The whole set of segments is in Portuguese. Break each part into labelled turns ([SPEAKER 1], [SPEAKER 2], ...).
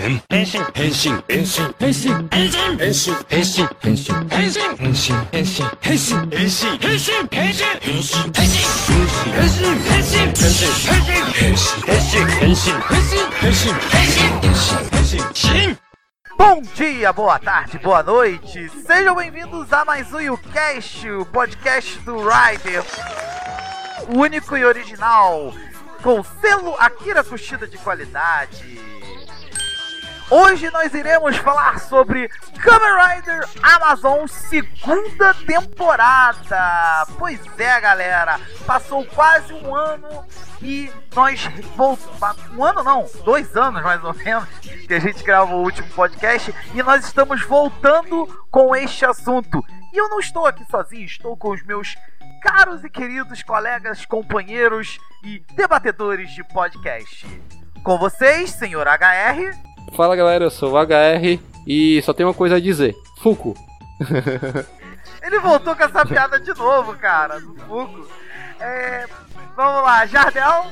[SPEAKER 1] 変変身変身変身変身変身変身変身変身変身変身変身変身変身変身変身変身変身変身変身変身変身変身変身変身変身変身変
[SPEAKER 2] Bom dia, boa tarde, boa noite. Sejam bem-vindos a mais um YouCast, o podcast do Rider. O único e original, com selo Akira Kushida de qualidade. Hoje nós iremos falar sobre Kamen Rider Amazon segunda temporada. Pois é, galera, passou quase um ano e nós. Um ano não, dois anos mais ou menos que a gente gravou o último podcast e nós estamos voltando com este assunto. E eu não estou aqui sozinho, estou com os meus caros e queridos colegas, companheiros e debatedores de podcast. Com vocês, senhor HR.
[SPEAKER 3] Fala galera, eu sou o HR e só tenho uma coisa a dizer: Fuku.
[SPEAKER 2] Ele voltou com essa piada de novo, cara, do Fuco. É, vamos lá, Jardel.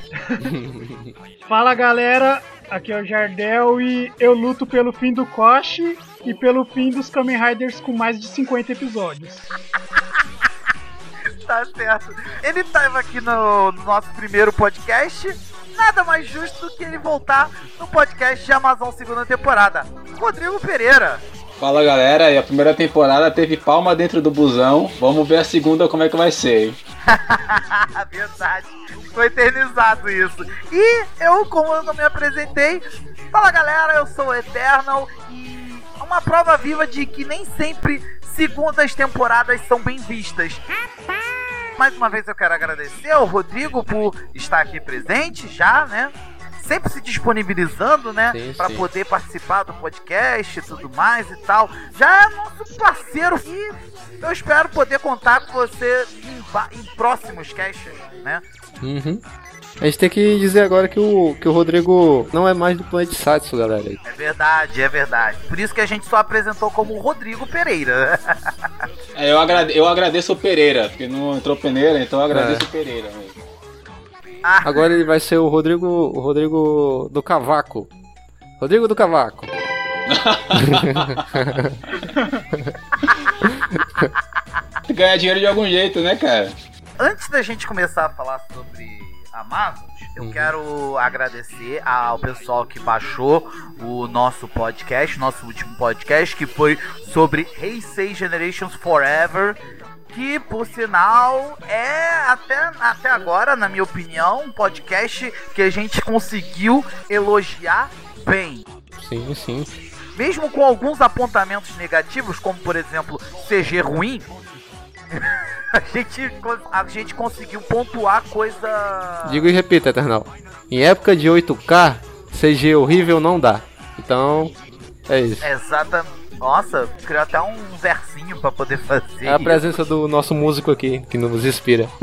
[SPEAKER 4] Fala galera, aqui é o Jardel e eu luto pelo fim do Koshi e pelo fim dos Kamen Riders com mais de 50 episódios.
[SPEAKER 2] Tá certo. Ele estava aqui no, no nosso primeiro podcast. Nada mais justo do que ele voltar no podcast de Amazon segunda temporada. Rodrigo Pereira.
[SPEAKER 5] Fala galera, e a primeira temporada teve palma dentro do busão. Vamos ver a segunda como é que vai ser. hein?
[SPEAKER 2] Verdade. Ficou eternizado isso. E eu, como eu não me apresentei, fala galera, eu sou o Eternal e é uma prova viva de que nem sempre segundas temporadas são bem vistas. Mais uma vez eu quero agradecer ao Rodrigo por estar aqui presente já, né? Sempre se disponibilizando, né?
[SPEAKER 3] Sim.
[SPEAKER 2] poder participar do podcast e tudo mais e tal. Já é nosso parceiro e eu espero poder contar com você em, em próximos casts, né?
[SPEAKER 3] Uhum. A gente tem que dizer agora que o, que o Rodrigo não é mais do Planet Satsu, galera.
[SPEAKER 2] É verdade, é verdade. Por isso que a gente só apresentou como Rodrigo Pereira.
[SPEAKER 5] É, eu, agrade- eu agradeço o Pereira, porque não entrou peneira, então eu agradeço
[SPEAKER 3] É.
[SPEAKER 5] o Pereira. mesmo.
[SPEAKER 2] Ah,
[SPEAKER 3] Agora ele vai ser o Rodrigo, o Rodrigo do Cavaco. Rodrigo do Cavaco.
[SPEAKER 5] Tem que ganhar dinheiro de algum jeito, né, cara?
[SPEAKER 2] antes da gente começar a falar sobre Amazon, eu
[SPEAKER 3] Uhum.
[SPEAKER 2] quero agradecer ao pessoal que baixou o nosso podcast, nosso último podcast, que foi sobre Heisei Generations Forever. Que, por sinal, é até, até agora, na minha opinião, um podcast que a gente conseguiu elogiar bem.
[SPEAKER 3] Sim, sim.
[SPEAKER 2] Mesmo com alguns apontamentos negativos, como por exemplo CG ruim, a gente, a gente conseguiu pontuar coisa.
[SPEAKER 3] Digo e repito, Eternal. Em época de 8K, CG horrível não dá. Então, é isso.
[SPEAKER 2] Exata. Nossa, criou até um versinho pra poder fazer.
[SPEAKER 3] É a presença do nosso músico aqui que nos inspira.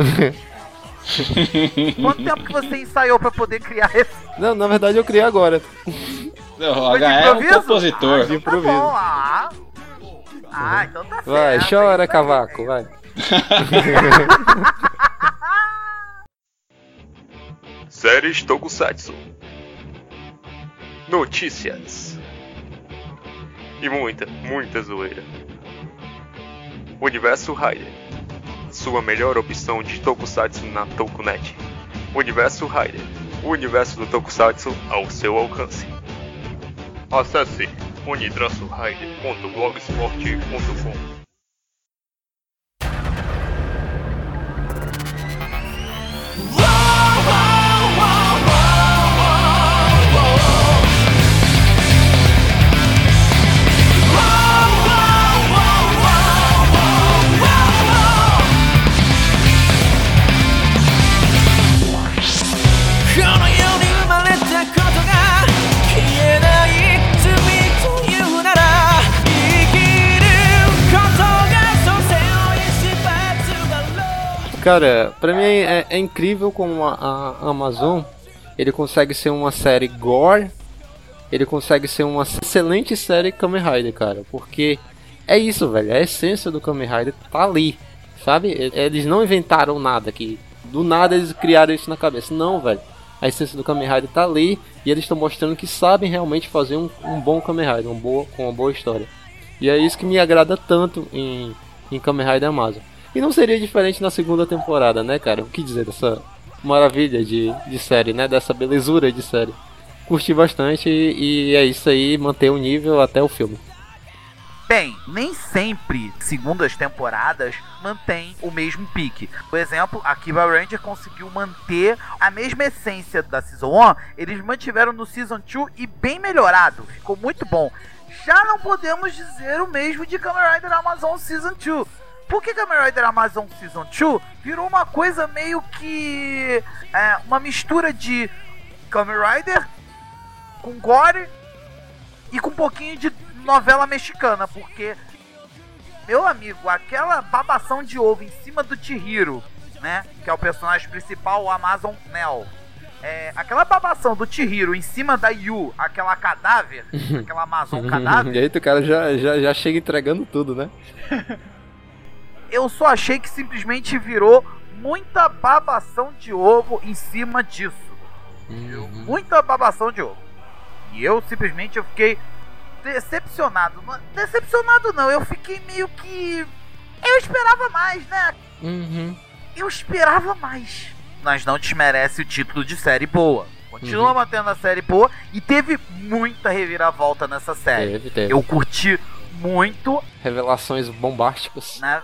[SPEAKER 2] Quanto tempo que você ensaiou pra poder criar esse
[SPEAKER 3] Não, na verdade eu criei agora.
[SPEAKER 5] Não, O
[SPEAKER 2] Foi
[SPEAKER 5] é um compositor.
[SPEAKER 2] Ah, então tá bom. Ah, ah então tá certo.
[SPEAKER 3] Vai,
[SPEAKER 2] é
[SPEAKER 3] chora, cavaco, vai.
[SPEAKER 6] Séries Tokusatsu. Notícias. E muita, muita zoeira. Universo Rider. Sua melhor opção de Tokusatsu na Tokunet. Universo Rider. O universo do Tokusatsu ao seu alcance. Acesse oni-hide.blogspot.com
[SPEAKER 3] Cara, pra mim é, é incrível como a, a Amazon ele consegue ser uma série gore, ele consegue ser uma excelente série Kamen Rider, cara, porque é isso, velho, a essência do Kamen Rider tá ali, sabe? Eles não inventaram nada aqui, do nada eles criaram isso na cabeça, não, velho. a essência do Kamen Rider tá ali e eles estão mostrando que sabem realmente fazer um, um bom Kamen Rider, um boa, com uma boa história. E é isso que me agrada tanto em, em Kamen Rider Amazon. E não seria diferente na segunda temporada, né, cara? O que dizer dessa maravilha de, de série, né? Dessa belezura de série. Curti bastante e, e é isso aí, manter o nível até o filme.
[SPEAKER 2] Bem, nem sempre segundas temporadas mantém o mesmo pique. Por exemplo, a Kiba Ranger conseguiu manter a mesma essência da Season 1, eles mantiveram no Season 2 e bem melhorado, ficou muito bom. Já não podemos dizer o mesmo de Kamen Rider Amazon Season 2. Porque Kamen Rider Amazon Season 2 virou uma coisa meio que. É, uma mistura de Kamen Rider com gore e com um pouquinho de novela mexicana, porque, meu amigo, aquela babação de ovo em cima do Chihiro, né? Que é o personagem principal, o Amazon Nell. É, aquela babação do Chihiro em cima da Yu, aquela cadáver, aquela Amazon cadáver.
[SPEAKER 3] e aí o cara já, já, já chega entregando tudo, né?
[SPEAKER 2] eu só achei que simplesmente virou muita babação de ovo em cima disso. Uhum. Muita babação de ovo. E eu simplesmente eu fiquei decepcionado. Decepcionado não, eu fiquei meio que. Eu esperava mais, né?
[SPEAKER 3] Uhum.
[SPEAKER 2] Eu esperava mais. Mas não desmerece o título de série boa. Continua uhum. mantendo a série boa e teve muita reviravolta nessa série.
[SPEAKER 3] Teve, teve.
[SPEAKER 2] Eu curti muito.
[SPEAKER 3] Revelações bombásticas.
[SPEAKER 2] Né?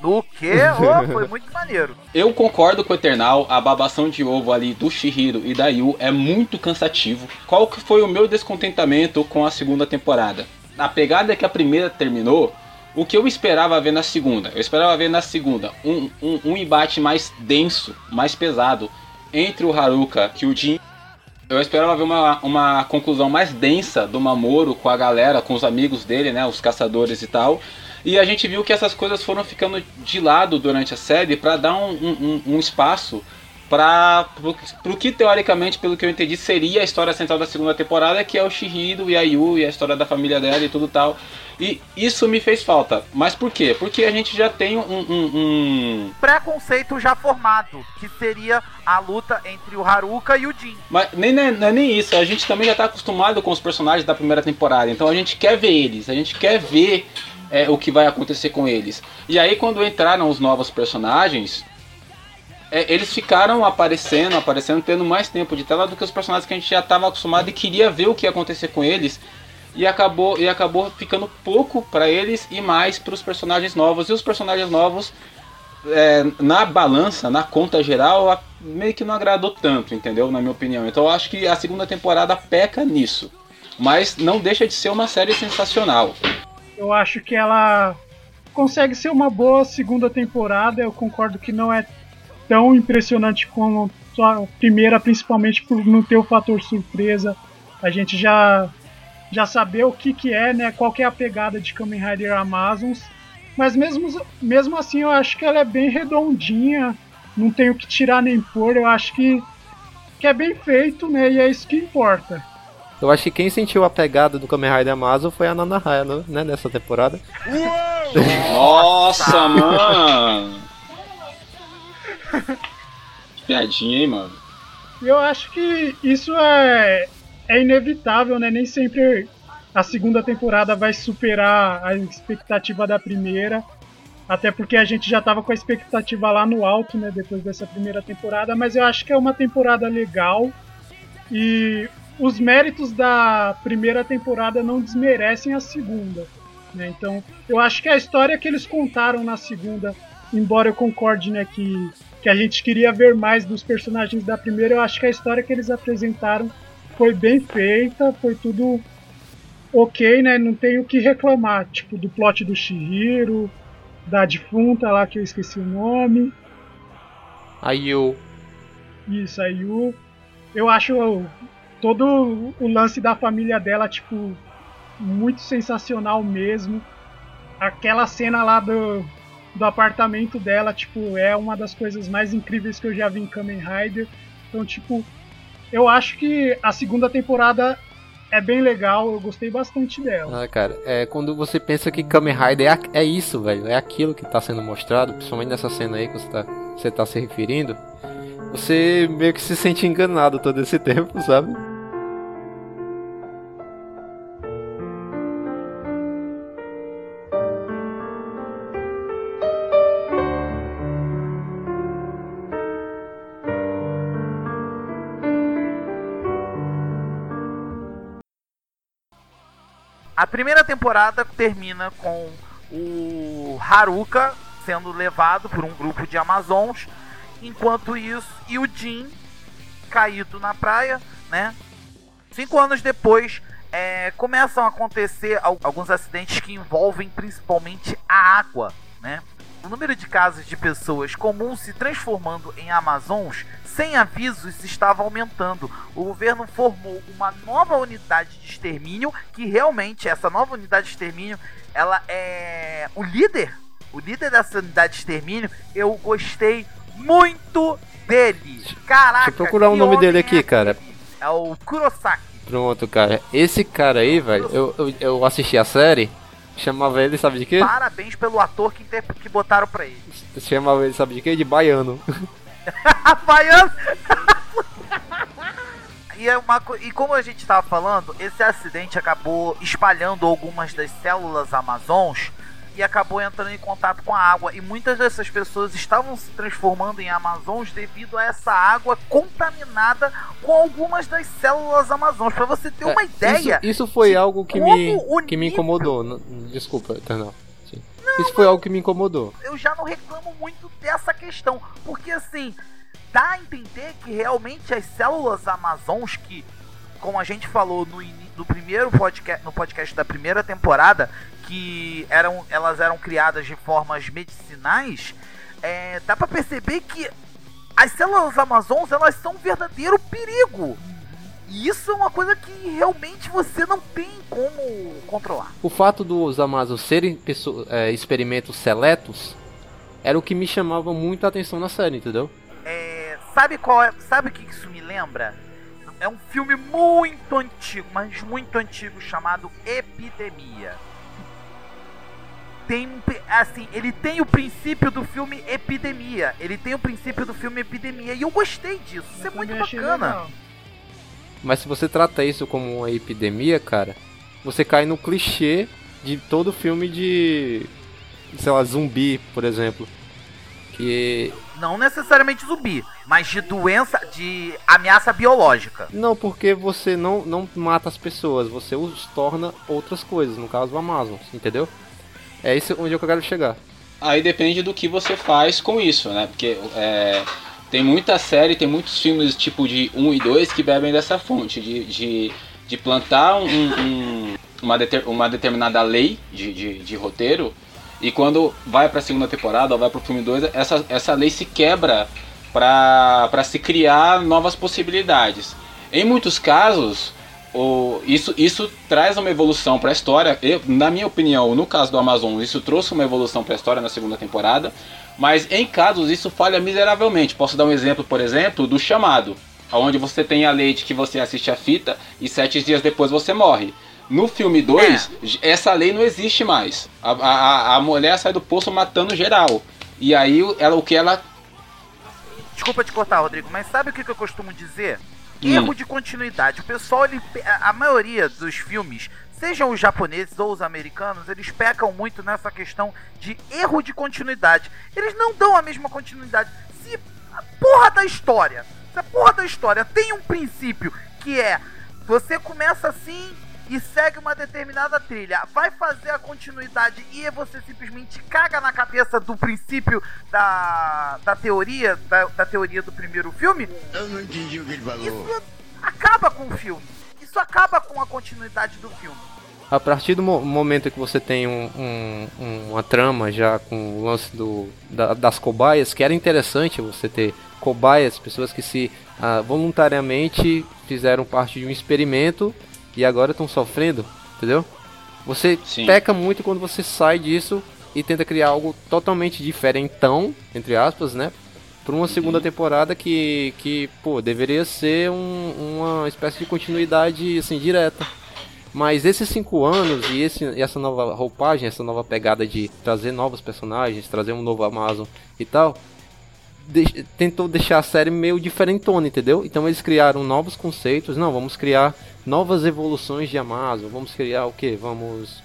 [SPEAKER 2] Do que? Oh, foi muito maneiro.
[SPEAKER 5] Eu concordo com o Eternal, a babação de ovo ali do Shihiro e da Yu é muito cansativo. Qual que foi o meu descontentamento com a segunda temporada? Na pegada que a primeira terminou, o que eu esperava ver na segunda? Eu esperava ver na segunda um, um, um embate mais denso, mais pesado entre o Haruka e o Jin. Eu esperava ver uma, uma conclusão mais densa do Mamoru com a galera, com os amigos dele, né, os caçadores e tal. E a gente viu que essas coisas foram ficando de lado durante a série para dar um, um, um espaço para o que teoricamente, pelo que eu entendi, seria a história central da segunda temporada, que é o Shihiro e a Yu e a história da família dela e tudo tal. E isso me fez falta. Mas por quê? Porque a gente já tem um, um, um...
[SPEAKER 2] preconceito já formado, que seria a luta entre o Haruka e o Jin.
[SPEAKER 5] Mas nem, nem, não é nem isso, a gente também já está acostumado com os personagens da primeira temporada, então a gente quer ver eles, a gente quer ver é, o que vai acontecer com eles. E aí quando entraram os novos personagens, é, eles ficaram aparecendo, aparecendo, tendo mais tempo de tela do que os personagens que a gente já estava acostumado e queria ver o que ia acontecer com eles. E acabou, e acabou ficando pouco para eles e mais para os personagens novos. E os personagens novos, é, na balança, na conta geral, meio que não agradou tanto, entendeu? Na minha opinião. Então eu acho que a segunda temporada peca nisso. Mas não deixa de ser uma série sensacional.
[SPEAKER 4] Eu acho que ela consegue ser uma boa segunda temporada. Eu concordo que não é tão impressionante como a primeira, principalmente por não ter o fator surpresa. A gente já já saber o que, que é, né? Qual que é a pegada de Kamen Rider Amazons. Mas mesmo, mesmo assim eu acho que ela é bem redondinha. Não tenho que tirar nem pôr. Eu acho que, que é bem feito, né? E é isso que importa.
[SPEAKER 3] Eu acho que quem sentiu a pegada do Kamen Rider Amazon foi a Nana Raya, né, nessa temporada.
[SPEAKER 5] Nossa, mano! Piadinha, hein, mano?
[SPEAKER 4] Eu acho que isso é, é inevitável, né? Nem sempre a segunda temporada vai superar a expectativa da primeira. Até porque a gente já tava com a expectativa lá no alto, né? Depois dessa primeira temporada. Mas eu acho que é uma temporada legal. E os méritos da primeira temporada não desmerecem a segunda. Né? Então, eu acho que a história que eles contaram na segunda, embora eu concorde né, que, que a gente queria ver mais dos personagens da primeira, eu acho que a história que eles apresentaram foi bem feita, foi tudo ok, né? Não tenho o que reclamar, tipo, do plot do Shihiro, da defunta lá que eu esqueci o nome.
[SPEAKER 3] A Yu.
[SPEAKER 4] Isso, a Yu. Eu acho todo o lance da família dela, tipo, muito sensacional mesmo. Aquela cena lá do, do apartamento dela, tipo, é uma das coisas mais incríveis que eu já vi em Kamen Rider. Então, tipo, eu acho que a segunda temporada é bem legal, eu gostei bastante dela.
[SPEAKER 3] Ah, cara, é quando você pensa que Kamen Rider é, é isso, velho, é aquilo que tá sendo mostrado, principalmente nessa cena aí que você tá, você tá se referindo você meio que se sente enganado todo esse tempo, sabe?
[SPEAKER 2] A primeira temporada termina com o Haruka sendo levado por um grupo de Amazons, enquanto isso, e o Jin caído na praia, né? Cinco anos depois, é, começam a acontecer alguns acidentes que envolvem principalmente a água, né? O número de casos de pessoas comuns se transformando em Amazons sem avisos estava aumentando. O governo formou uma nova unidade de extermínio que realmente essa nova unidade de extermínio, ela é o líder, o líder dessa unidade de extermínio, eu gostei muito dele. Caraca,
[SPEAKER 3] Deixa eu procurar o nome dele aqui,
[SPEAKER 2] é
[SPEAKER 3] cara.
[SPEAKER 2] É o Kurosaki.
[SPEAKER 3] Pronto, cara. Esse cara aí, velho, eu, eu, eu assisti a série, chamava ele, sabe de quê?
[SPEAKER 2] Parabéns pelo ator que, inter... que botaram pra ele.
[SPEAKER 3] Chamava ele, sabe de quê? De baiano.
[SPEAKER 2] Baiano! e, é uma, e como a gente estava falando, esse acidente acabou espalhando algumas das células amazons e acabou entrando em contato com a água. E muitas dessas pessoas estavam se transformando em amazons devido a essa água contaminada com algumas das células amazons. Para você ter uma
[SPEAKER 3] É,
[SPEAKER 2] ideia.
[SPEAKER 3] Isso, isso foi algo que me, que me incomodou. Desculpa, Eternal. Sim. Isso foi algo que me incomodou.
[SPEAKER 2] eu já não reclamo muito dessa questão, porque assim, dá a entender que realmente as células amazons que, como a gente falou no, no primeiro podcast, no podcast da primeira temporada, que eram, elas eram criadas de formas medicinais, é, dá pra perceber que as células amazons elas são um verdadeiro perigo. E isso é uma coisa que realmente você não tem como controlar.
[SPEAKER 3] O fato dos Amazons serem é, experimentos seletos era o que me chamava muito a atenção na série, entendeu?
[SPEAKER 2] É, sabe qual é, sabe o que isso me lembra? É um filme muito antigo, mas muito antigo chamado Epidemia. Tem um assim, ele tem o princípio do filme Epidemia. Ele tem o princípio do filme Epidemia e eu gostei disso. Isso é muito bacana.
[SPEAKER 4] legal.
[SPEAKER 3] Mas se você trata isso como uma epidemia, cara, você cai no clichê de todo filme de. sei lá, zumbi, por exemplo. Que.
[SPEAKER 2] Não necessariamente zumbi, mas de doença, de ameaça biológica.
[SPEAKER 3] Não, porque você não, não mata as pessoas, você os torna outras coisas, no caso o Amazon, entendeu? É isso onde eu quero chegar.
[SPEAKER 5] Aí depende do que você faz com isso, né? Porque é, tem muita série, tem muitos filmes tipo de 1 e 2 que bebem dessa fonte, de, de, de plantar um- um- uma, deter- uma determinada lei de, de, de roteiro e quando vai pra segunda temporada ou vai pro filme 2, essa, essa lei se quebra pra se criar novas possibilidades. Em muitos casos, o, isso, isso traz uma evolução para a história. Eu, na minha opinião, no caso do Amazon, isso trouxe uma evolução para a história na segunda temporada. Mas em casos isso falha miseravelmente. Posso dar um exemplo, por exemplo, do chamado, onde você tem a lei de que você assiste a fita e sete dias depois você morre. No filme 2, essa lei não existe mais. A, a, a mulher sai do poço matando geral. E aí ela, o que ela.
[SPEAKER 2] Desculpa te cortar, Rodrigo, mas sabe o que que eu costumo dizer?
[SPEAKER 5] Hum.
[SPEAKER 2] Erro de continuidade. O pessoal, ele, a maioria dos filmes, sejam os japoneses ou os americanos, eles pecam muito nessa questão de erro de continuidade. Eles não dão a mesma continuidade. Se a porra da história, se a porra da história tem um princípio que é você começa assim e segue uma determinada trilha, vai fazer a continuidade e você simplesmente caga na cabeça do princípio da, da teoria, da, da teoria do primeiro filme,
[SPEAKER 7] Eu não entendi o que ele falou.
[SPEAKER 2] isso acaba com o filme. Isso acaba com a continuidade do filme.
[SPEAKER 3] A partir do mo- momento que você tem um- um- uma trama já com o lance do, da- das cobaias, que era interessante você ter cobaias, pessoas que se ah, voluntariamente fizeram parte de um experimento e agora estão sofrendo, entendeu? Você
[SPEAKER 5] Sim.
[SPEAKER 3] peca muito quando você sai disso e tenta criar algo totalmente diferentão, entre aspas, né? Por uma segunda temporada que, que pô, deveria ser um- uma espécie de continuidade, assim, direta. Mas esses cinco anos e, esse, e essa nova roupagem, essa nova pegada de trazer novos personagens, trazer um novo Amazon e tal, de- tentou deixar a série meio diferentona, entendeu? Então eles criaram novos conceitos. Não, vamos criar novas evoluções de Amazon. Vamos criar o que? Vamos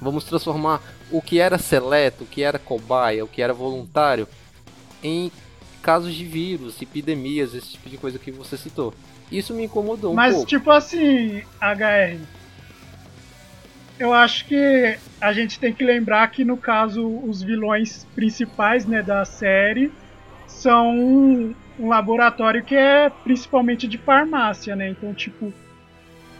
[SPEAKER 3] vamos transformar o que era seleto, o que era cobaia, o que era voluntário em casos de vírus, epidemias, esse tipo de coisa que você citou. Isso me incomodou um
[SPEAKER 4] Mas,
[SPEAKER 3] pouco.
[SPEAKER 4] tipo assim, HR. Eu acho que a gente tem que lembrar que, no caso, os vilões principais né, da série são um, um laboratório que é principalmente de farmácia, né? Então, tipo,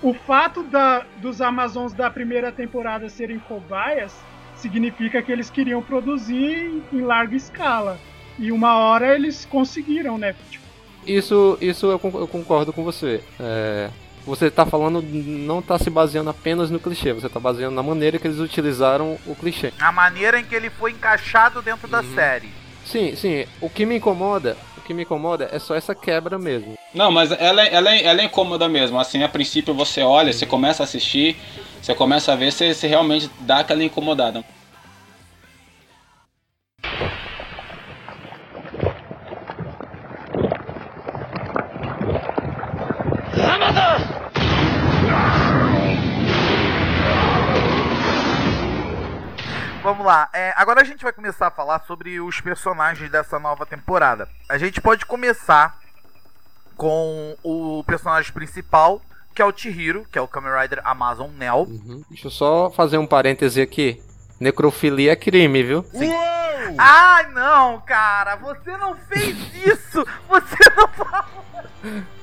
[SPEAKER 4] o fato da, dos Amazons da primeira temporada serem cobaias significa que eles queriam produzir em, em larga escala. E uma hora eles conseguiram, né? Tipo,
[SPEAKER 3] Isso, isso eu con- eu concordo com você. É, você tá falando, não tá se baseando apenas no clichê, você tá baseando na maneira que eles utilizaram o clichê.
[SPEAKER 2] A maneira em que ele foi encaixado dentro da
[SPEAKER 3] Uhum.
[SPEAKER 2] série.
[SPEAKER 3] Sim, sim, o que me incomoda, o que me incomoda é só essa quebra mesmo.
[SPEAKER 5] Não, mas ela, ela, ela é incômoda mesmo. Assim, a princípio você olha, você começa a assistir, você começa a ver, você, você realmente dá aquela incomodada.
[SPEAKER 2] Vamos lá, é, agora a gente vai começar a falar sobre os personagens dessa nova temporada. A gente pode começar com o personagem principal, que é o Chihiro, que é o Kamen Rider Amazon Nell.
[SPEAKER 3] Uhum. Deixa eu só fazer um parêntese aqui. Necrofilia é crime, viu?
[SPEAKER 2] Ai, não, cara, você não fez isso! Você não falou!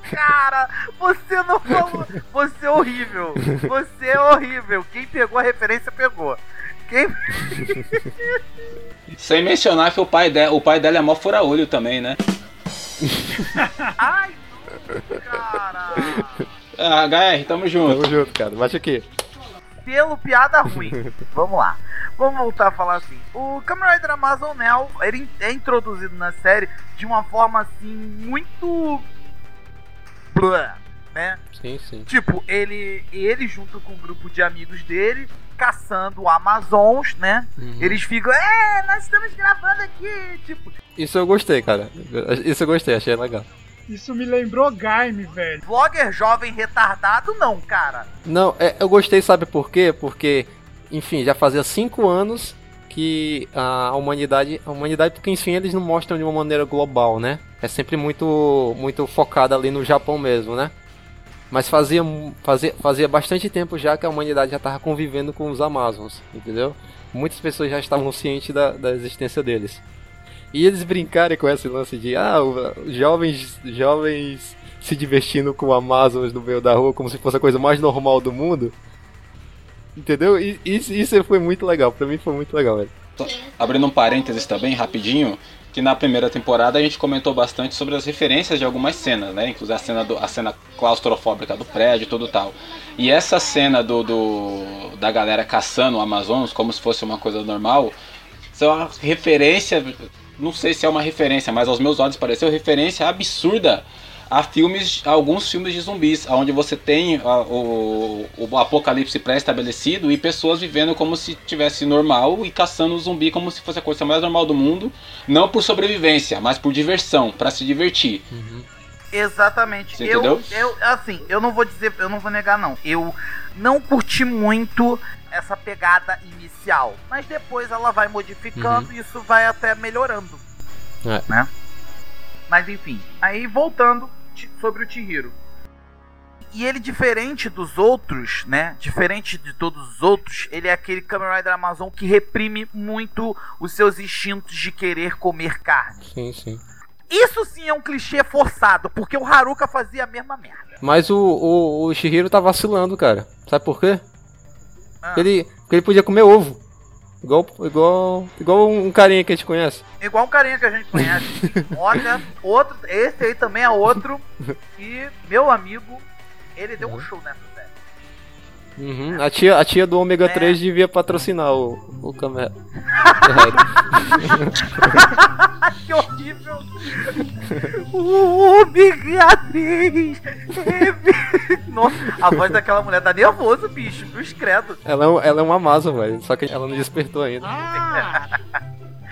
[SPEAKER 2] Cara, você não falou! Você é horrível! Você é horrível! Quem pegou a referência pegou. Quem.
[SPEAKER 5] Sem mencionar que o pai, de, o pai dela é mó fura-olho também, né?
[SPEAKER 2] Ai, não, cara!
[SPEAKER 5] Ah, HR, tamo junto.
[SPEAKER 3] Tamo junto, cara. Bate aqui.
[SPEAKER 2] Pelo piada ruim. Vamos lá. Vamos voltar a falar assim. O Kamen Rider Amazon Nell, ele é introduzido na série de uma forma assim muito blá, né?
[SPEAKER 3] Sim, sim.
[SPEAKER 2] Tipo, ele ele junto com um grupo de amigos dele caçando Amazons, né?
[SPEAKER 3] Uhum.
[SPEAKER 2] Eles ficam, é, nós estamos gravando aqui, tipo,
[SPEAKER 3] Isso eu gostei, cara. Isso eu gostei, achei legal.
[SPEAKER 4] isso me lembrou Gaime, velho.
[SPEAKER 2] vlogger jovem retardado não, cara.
[SPEAKER 3] Não, é, eu gostei, sabe por quê? Porque, enfim, já fazia cinco anos que a humanidade. A humanidade, porque enfim, eles não mostram de uma maneira global, né? É sempre muito, muito focada ali no Japão mesmo, né? Mas fazia, fazia, fazia bastante tempo já que a humanidade já estava convivendo com os Amazons, entendeu? Muitas pessoas já estavam cientes da, da existência deles. E eles brincarem com esse lance de ah, jovens, jovens se divertindo com Amazons no meio da rua como se fosse a coisa mais normal do mundo. Entendeu? E isso, isso foi muito legal, pra mim foi muito legal, velho.
[SPEAKER 5] Abrindo um parênteses também, rapidinho, que na primeira temporada a gente comentou bastante sobre as referências de algumas cenas, né? Inclusive a cena, do, a cena claustrofóbica do prédio e tudo tal. E essa cena do, do da galera caçando Amazons como se fosse uma coisa normal, isso é uma referência, não sei se é uma referência, mas aos meus olhos pareceu referência absurda a filmes, a alguns filmes de zumbis, onde você tem a- o, o apocalipse pré-estabelecido e pessoas vivendo como se tivesse normal e caçando o zumbi como se fosse a coisa mais normal do mundo, não por sobrevivência, mas por diversão, pra se divertir.
[SPEAKER 2] Exatamente.
[SPEAKER 5] Você
[SPEAKER 2] eu,
[SPEAKER 5] entendeu?
[SPEAKER 2] eu, assim, eu não vou dizer, eu não vou negar, não. Eu não curti muito essa pegada inicial. Mas depois ela vai modificando e isso vai até melhorando.
[SPEAKER 3] É.
[SPEAKER 2] Né? Mas enfim, aí voltando sobre o Chihiro. E ele, diferente dos outros, né? Diferente de todos os outros, ele é aquele Kamen Rider Amazon que reprime muito os seus instintos de querer comer carne.
[SPEAKER 3] Sim, sim.
[SPEAKER 2] Isso sim é um clichê forçado, porque o Haruka fazia a mesma merda.
[SPEAKER 3] Mas o, o, o Shihiro tá vacilando, cara. Sabe por quê?
[SPEAKER 2] Ah.
[SPEAKER 3] Ele, porque ele podia comer ovo. Igual, igual, igual um carinha que a gente conhece.
[SPEAKER 2] Igual um carinha que a gente conhece. Olha, outro, esse aí também é outro. E meu amigo, ele deu um show nessa série.
[SPEAKER 3] Uhum. A, tia, a tia do ômega
[SPEAKER 2] É.
[SPEAKER 3] 3 devia patrocinar o, o Kamen
[SPEAKER 2] que horrível! O ômega 3! Nossa, a voz daquela mulher dá nervoso, bicho, cruz credo.
[SPEAKER 3] ela, é ela é uma Amazon, velho. Só que ela não despertou ainda.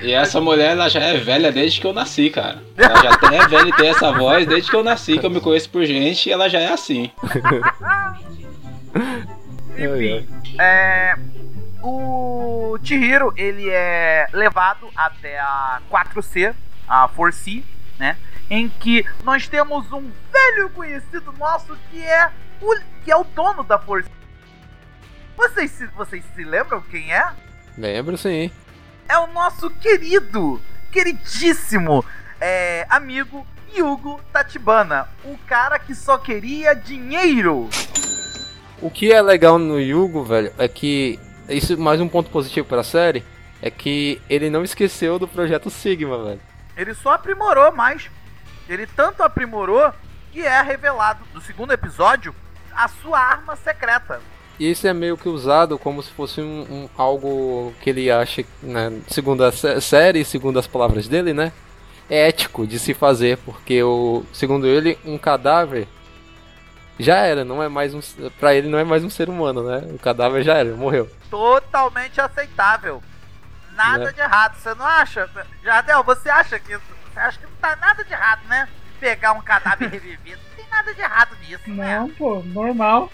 [SPEAKER 5] E essa mulher, ela já é velha desde que eu nasci, cara. Ela já é velha e tem essa voz desde que eu nasci, que eu me conheço por gente, e ela já é assim.
[SPEAKER 2] Enfim, é, o Chihiro, ele é levado até a 4C, a 4C, né? Em que nós temos um velho conhecido nosso que é o, que é o dono da 4C. Vocês se, vocês se lembram quem é?
[SPEAKER 3] Lembro sim.
[SPEAKER 2] É o nosso querido, queridíssimo é, amigo Yugo Tatibana. O cara que só queria dinheiro.
[SPEAKER 3] O que é legal no Yugo, velho, é que. Isso mais um ponto positivo pra série. É que ele não esqueceu do projeto Sigma, velho.
[SPEAKER 2] Ele só aprimorou mais. Ele tanto aprimorou que é revelado no segundo episódio a sua arma secreta.
[SPEAKER 3] E isso é meio que usado como se fosse um, um- algo que ele acha, né, segundo a sé- série, segundo as palavras dele, né? É ético de se fazer, porque o, segundo ele, um cadáver já era, não é mais um, para ele não é mais um ser humano, né? O cadáver já era, morreu.
[SPEAKER 2] Totalmente aceitável. Nada
[SPEAKER 3] Né?
[SPEAKER 2] de errado, você não acha? Jardel, você acha que você acha que não tá nada de errado, né? Pegar um cadáver revivido. Não tem nada de errado nisso, né?
[SPEAKER 4] Não, pô, normal.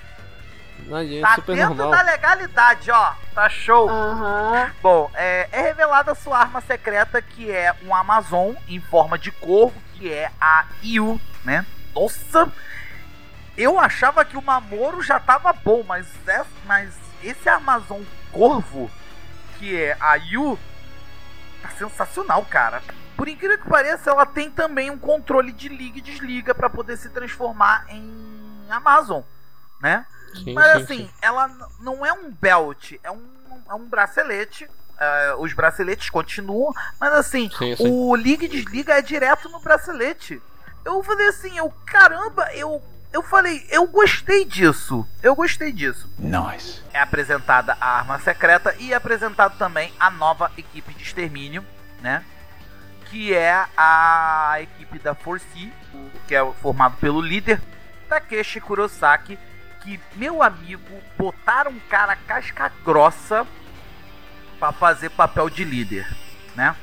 [SPEAKER 3] Não, é
[SPEAKER 2] Tá
[SPEAKER 3] super
[SPEAKER 2] dentro
[SPEAKER 3] normal.
[SPEAKER 2] da legalidade, ó. Tá show.
[SPEAKER 8] Aham.
[SPEAKER 2] Bom, é, é revelada a sua arma secreta, que é um Amazon em forma de corvo, que é a Yu, né? Nossa! Eu achava que o Mamoro já tava bom, mas, é, mas esse Amazon corvo, que é a Yu, tá sensacional, cara. Por incrível que pareça, ela tem também um controle de liga e desliga pra poder se transformar em Amazon, né?
[SPEAKER 3] Sim,
[SPEAKER 2] Mas
[SPEAKER 3] sim,
[SPEAKER 2] assim,
[SPEAKER 3] sim.
[SPEAKER 2] ela não é um belt, é um, é um bracelete. É, os braceletes continuam, mas assim,
[SPEAKER 3] Sim, sim.
[SPEAKER 2] o liga e desliga é direto no bracelete. Eu falei assim, eu, caramba, eu, eu falei, eu gostei disso. Eu gostei disso.
[SPEAKER 5] Nice.
[SPEAKER 2] É apresentada a arma secreta e é apresentado também a nova equipe de extermínio, né? Que é a equipe da Force, que é formado pelo líder Takeshi Kurosaki, que, meu amigo, botaram um cara casca grossa pra fazer papel de líder, né?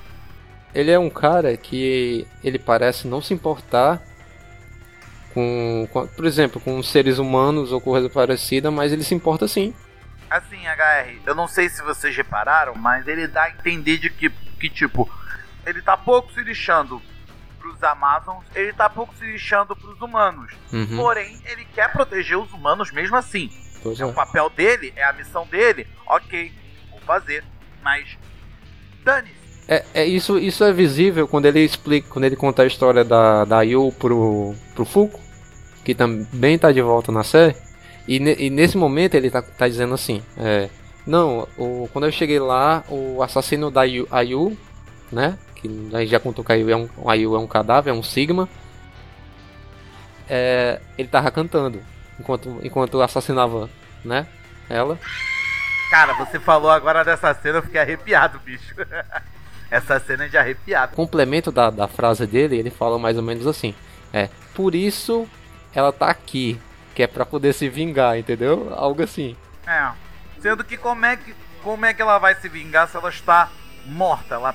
[SPEAKER 3] Ele é um cara que ele parece não se importar com, com- por exemplo, com seres humanos ou coisa parecida, mas ele se importa sim.
[SPEAKER 2] Assim, HR, eu não sei se vocês repararam, mas ele dá a entender de que, que tipo, ele tá pouco se lixando pros Amazons, ele tá pouco se lixando pros humanos.
[SPEAKER 3] Uhum,
[SPEAKER 2] Porém, ele quer proteger os humanos mesmo assim.
[SPEAKER 3] pois
[SPEAKER 2] É o
[SPEAKER 3] é.
[SPEAKER 2] papel dele, é a missão dele, ok, vou fazer. Mas, dane-se.
[SPEAKER 3] É, é isso, isso é visível quando ele explica, quando ele conta a história da, da Yu pro, pro Fuku, que também tá de volta na série. E, ne- e nesse momento ele tá, tá dizendo assim, é, não, o, quando eu cheguei lá, o assassino da Yu, a Yu, né, que a gente já contou que a Yu é um, a Yu é um cadáver, é um Sigma, é, ele tava cantando enquanto, enquanto assassinava, né, ela.
[SPEAKER 2] Cara, você falou agora dessa cena, eu fiquei arrepiado, bicho. Essa cena é de arrepiado.
[SPEAKER 3] complemento da, da frase dele, ele fala mais ou menos assim: É, por isso ela tá aqui, que é pra poder se vingar, entendeu? Algo assim.
[SPEAKER 2] É. Sendo que como é que, como é que ela vai se vingar se ela está morta? Ela,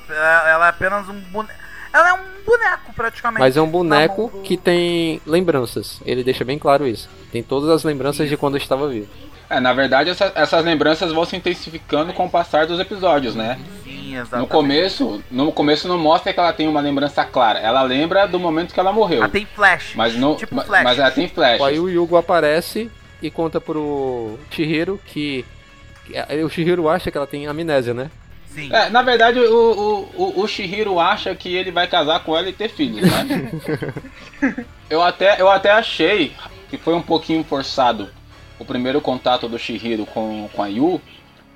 [SPEAKER 2] ela é apenas um boneco. Ela é um boneco, praticamente.
[SPEAKER 3] Mas é um boneco
[SPEAKER 2] do-
[SPEAKER 3] que tem lembranças. Ele deixa bem claro isso. Tem todas as lembranças de quando estava vivo.
[SPEAKER 5] É, na verdade, essa- essas lembranças vão se intensificando com o passar dos episódios, né?
[SPEAKER 2] Sim,
[SPEAKER 5] No
[SPEAKER 2] exatamente.
[SPEAKER 5] começo, no começo não mostra que ela tem uma lembrança clara. Ela lembra do momento que ela morreu.
[SPEAKER 2] Ela tem flash.
[SPEAKER 5] Mas não,
[SPEAKER 2] tipo
[SPEAKER 5] ma-
[SPEAKER 2] flash.
[SPEAKER 5] mas ela tem flash.
[SPEAKER 3] Aí o Yugo aparece e conta pro Chihiro que. que- O Chihiro acha que ela tem amnésia, né?
[SPEAKER 2] Sim.
[SPEAKER 5] É, na verdade, o, o, o, o Shihiro acha que ele vai casar com ela e ter filhos, né? eu, até, eu até achei que foi um pouquinho forçado o primeiro contato do Shihiro com, com a Yu,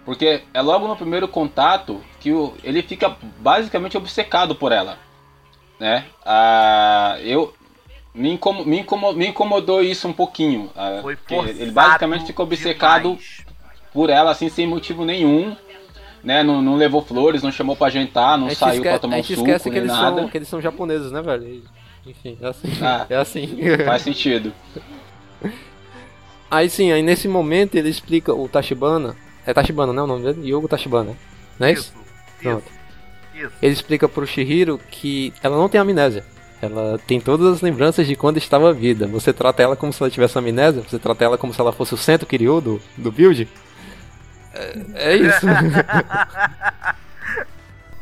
[SPEAKER 5] porque é logo no primeiro contato que o, ele fica basicamente obcecado por ela, né? Ah, eu me, incomo, me, incomo, me incomodou isso um pouquinho, ah, ele basicamente ficou obcecado
[SPEAKER 2] demais.
[SPEAKER 5] por ela assim sem motivo nenhum. Né, não, não levou flores, não chamou pra jantar, não saiu
[SPEAKER 3] esque-
[SPEAKER 5] pra tomar
[SPEAKER 3] a
[SPEAKER 5] um
[SPEAKER 3] gente
[SPEAKER 5] suco,
[SPEAKER 3] esquece que eles,
[SPEAKER 5] nada.
[SPEAKER 3] são, que eles são japoneses, né, velho? Enfim, é assim.
[SPEAKER 5] Ah.
[SPEAKER 3] É assim.
[SPEAKER 5] Faz sentido.
[SPEAKER 3] Aí sim, aí nesse momento ele explica o Tachibana. É Tachibana, né? O nome dele? Yogo Tachibana. Não é isso?
[SPEAKER 2] Isso.
[SPEAKER 3] Pronto.
[SPEAKER 2] Isso.
[SPEAKER 3] Ele explica pro Shihiro que ela não tem amnésia. Ela tem todas as lembranças de quando estava vida. Você trata ela como se ela tivesse amnésia, você trata ela como se ela fosse o centro Kiryu do, do build. É, é isso.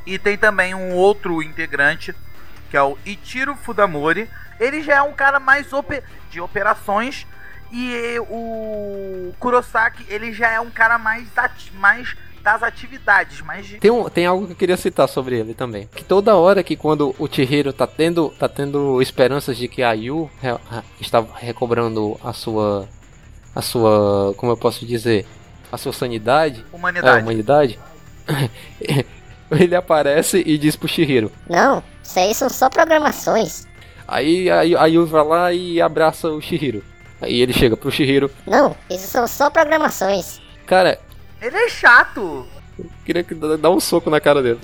[SPEAKER 2] E tem também um outro integrante, que é o Ichiro Fudamori. Ele já é um cara mais ope- de operações. E o Kurosaki, ele já é um cara mais, ati- mais das atividades, mais de...
[SPEAKER 3] Tem, um, tem algo que eu queria citar sobre ele também. Que toda hora que quando o Chihiro tá tendo, tá tendo esperanças de que a Yu re- está recobrando a sua. a sua. como eu posso dizer? a sua sanidade, é, a
[SPEAKER 2] humanidade.
[SPEAKER 3] humanidade, ele aparece e diz pro Shihiro.
[SPEAKER 8] Não, isso aí são só programações.
[SPEAKER 3] Aí a, a Yu vai lá e abraça o Shihiro. Aí ele chega pro Shihiro.
[SPEAKER 8] Não, isso são só programações.
[SPEAKER 3] Cara,
[SPEAKER 2] Ele é chato.
[SPEAKER 3] eu queria dá um soco na cara dele.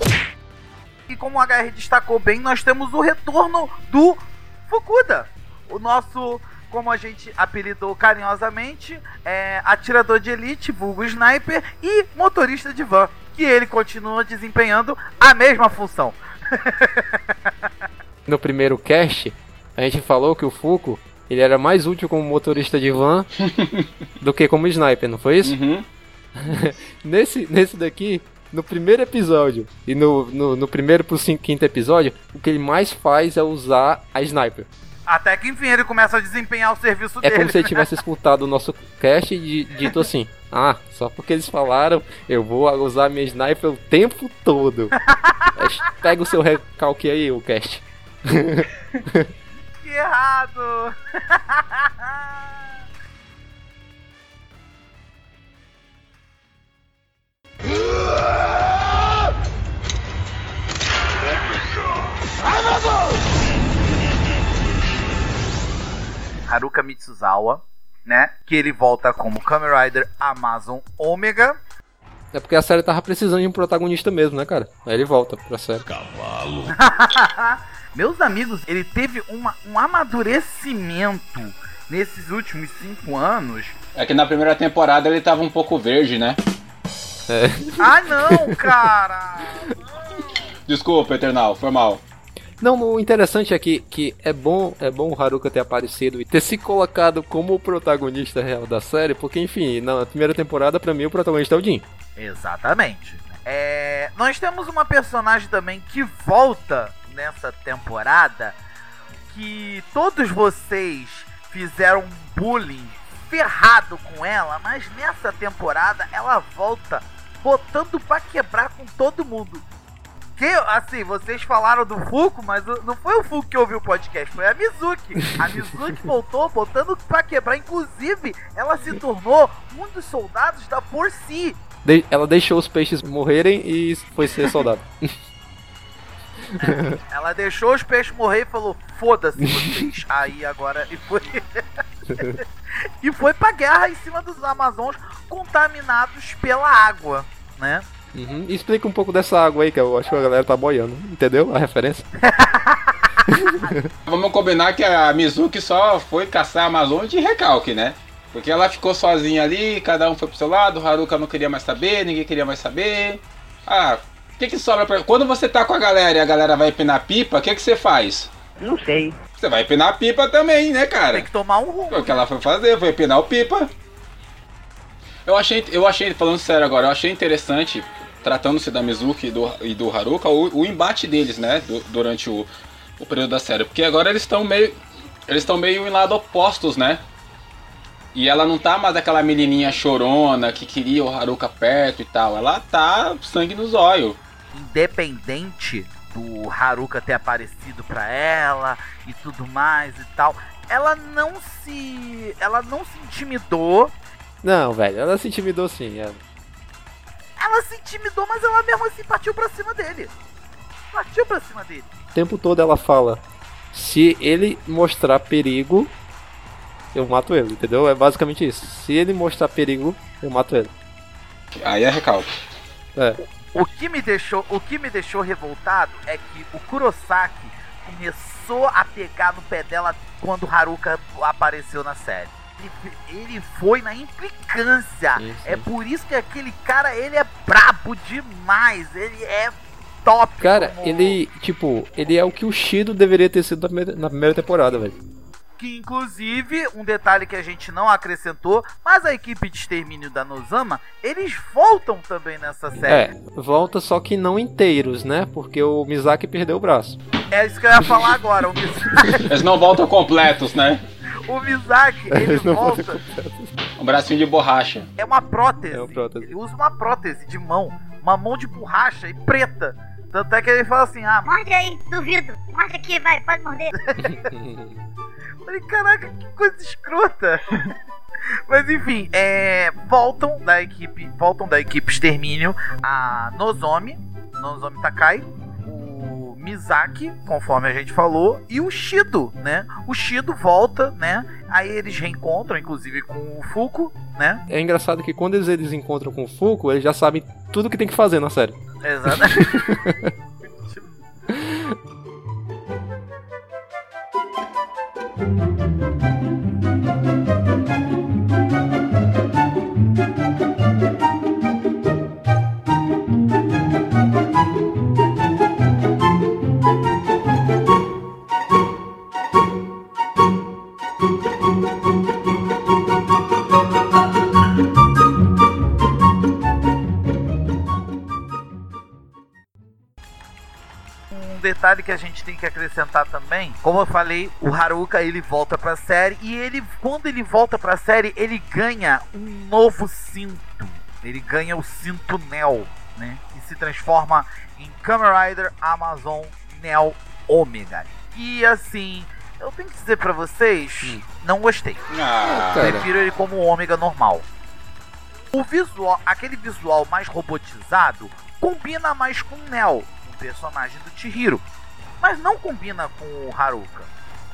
[SPEAKER 2] E como o HR destacou bem, nós temos o retorno do Fukuda. O nosso, como a gente apelidou carinhosamente, é atirador de elite, vulgo sniper e motorista de van. Que ele continua desempenhando a mesma função.
[SPEAKER 3] No primeiro cast, a gente falou que o Fuku ele era mais útil como motorista de van do que como sniper, não foi isso?
[SPEAKER 5] Uhum.
[SPEAKER 3] Nesse, nesse daqui, no primeiro episódio e no, no, no primeiro pro cinco, quinto episódio, o que ele mais faz é usar a sniper.
[SPEAKER 2] Até que enfim ele começa a desempenhar o serviço
[SPEAKER 3] É
[SPEAKER 2] dele.
[SPEAKER 3] como se ele tivesse escutado o nosso cast e di- dito assim: Ah, só porque eles falaram, eu vou usar minha sniper o tempo todo. É, Pega o seu recalque aí, o cast.
[SPEAKER 2] Que errado! Haruka Mitsuzawa, né? Que ele volta como Kamen Rider Amazon Omega.
[SPEAKER 3] É porque a série tava precisando de um protagonista mesmo, né, cara? Aí ele volta pra série.
[SPEAKER 2] Meus amigos, ele teve uma, um amadurecimento nesses últimos cinco anos.
[SPEAKER 5] É que na primeira temporada ele tava um pouco verde, né?
[SPEAKER 3] É.
[SPEAKER 2] Ah, não, cara!
[SPEAKER 5] Desculpa, Eternal, foi mal.
[SPEAKER 3] Não, o interessante é que, que é bom é bom o Haruka ter aparecido e ter se colocado como o protagonista real da série, porque enfim, na primeira temporada pra mim o protagonista é o Jin.
[SPEAKER 2] Exatamente. É, nós temos uma personagem também que volta nessa temporada que todos vocês fizeram bullying ferrado com ela, mas nessa temporada ela volta botando pra quebrar com todo mundo. Que, assim, vocês falaram do Fuku, mas não foi o Fuku que ouviu o podcast, foi a Mizuki. A Mizuki voltou botando pra quebrar. Inclusive, ela se tornou um dos soldados da Forci.
[SPEAKER 3] De- ela deixou os peixes morrerem e foi ser soldado.
[SPEAKER 2] Ela deixou os peixes morrer e falou: foda-se vocês. Aí agora. E foi. e foi pra guerra em cima dos Amazons contaminados pela água, né?
[SPEAKER 3] Uhum. Explica um pouco dessa água aí, que eu acho que a galera tá boiando. Entendeu a referência?
[SPEAKER 5] Vamos combinar que a Mizuki só foi caçar a Amazônia de recalque, né? Porque ela ficou sozinha ali, cada um foi pro seu lado, o Haruka não queria mais saber, ninguém queria mais saber. Ah, que que sobra pra... Quando você tá com a galera e a galera vai empinar pipa, o que que você faz?
[SPEAKER 9] Não sei.
[SPEAKER 5] Você vai empinar a pipa também, né, cara?
[SPEAKER 2] Tem que tomar um rumo.
[SPEAKER 5] Foi o que ela foi fazer, foi empinar o pipa. Eu achei, eu achei, falando sério agora, eu achei interessante, tratando-se da Mizuki e do, e do Haruka, o, o embate deles, né, du- durante o, o período da série. Porque agora eles estão meio. Eles estão meio em lado opostos, né? E ela não tá mais aquela menininha chorona que queria o Haruka perto e tal. Ela tá sangue nos olhos.
[SPEAKER 2] Independente do Haruka ter aparecido pra ela e tudo mais e tal, ela não se. Ela não se intimidou.
[SPEAKER 3] Não, velho, ela se intimidou sim. é.
[SPEAKER 2] Ela se intimidou, mas ela mesmo assim partiu pra cima dele. Partiu pra cima dele.
[SPEAKER 3] O tempo todo ela fala: se ele mostrar perigo, eu mato ele, entendeu? É basicamente isso. Se ele mostrar perigo, eu mato ele.
[SPEAKER 5] Aí é recalque.
[SPEAKER 3] É.
[SPEAKER 2] O que me deixou, o que me deixou revoltado é que o Kurosaki começou a pegar no pé dela quando Haruka apareceu na série. Ele, ele foi na implicância.
[SPEAKER 3] Sim, sim.
[SPEAKER 2] É por isso que aquele cara ele é brabo demais. Ele é top.
[SPEAKER 3] Cara,
[SPEAKER 2] como-
[SPEAKER 3] ele, tipo, ele é o que o Shido deveria ter sido na primeira temporada, velho.
[SPEAKER 2] Que inclusive, um detalhe que a gente não acrescentou, mas a equipe de extermínio da Nozama, eles voltam também nessa série.
[SPEAKER 3] É, volta só que não inteiros, né? Porque o Mizaki perdeu o braço.
[SPEAKER 2] É, isso que eu ia falar agora. O Mizaki,
[SPEAKER 5] Eles não voltam completos, né?
[SPEAKER 2] o Mizaki ele
[SPEAKER 3] Eles não
[SPEAKER 2] volta.
[SPEAKER 5] Um bracinho de borracha.
[SPEAKER 2] É uma prótese.
[SPEAKER 3] É uma prótese.
[SPEAKER 2] Ele usa uma prótese de mão. Uma mão de borracha e preta. Tanto é que ele fala assim: ah,
[SPEAKER 9] Morde aí, duvido. Morde aqui, vai, pode morder.
[SPEAKER 2] Falei, caraca, que coisa escrota. Mas enfim, é, voltam da equipe, voltam da equipe extermínio a Nozomi, Nozomi Takai, Mizaki, conforme a gente falou, e o Shido, né? O Shido volta, né? Aí eles reencontram, inclusive com o Fuku, né?
[SPEAKER 3] É engraçado que quando eles, eles encontram com o Fuku, eles já sabem tudo que tem que fazer na série.
[SPEAKER 2] Exatamente. detalhe que a gente tem que acrescentar também, como eu falei, o Haruka ele volta pra série e ele quando ele volta pra série, ele ganha um novo cinto. Ele ganha o cinto Neo, né? E se transforma em Kamen Rider Amazon Neo Omega. E assim, eu tenho que dizer pra vocês, não gostei.
[SPEAKER 5] Ah.
[SPEAKER 2] Prefiro ele como Ômega normal. O visual, aquele visual mais robotizado, combina mais com o Neo, o personagem do Chihiro. Mas não combina com o Haruka.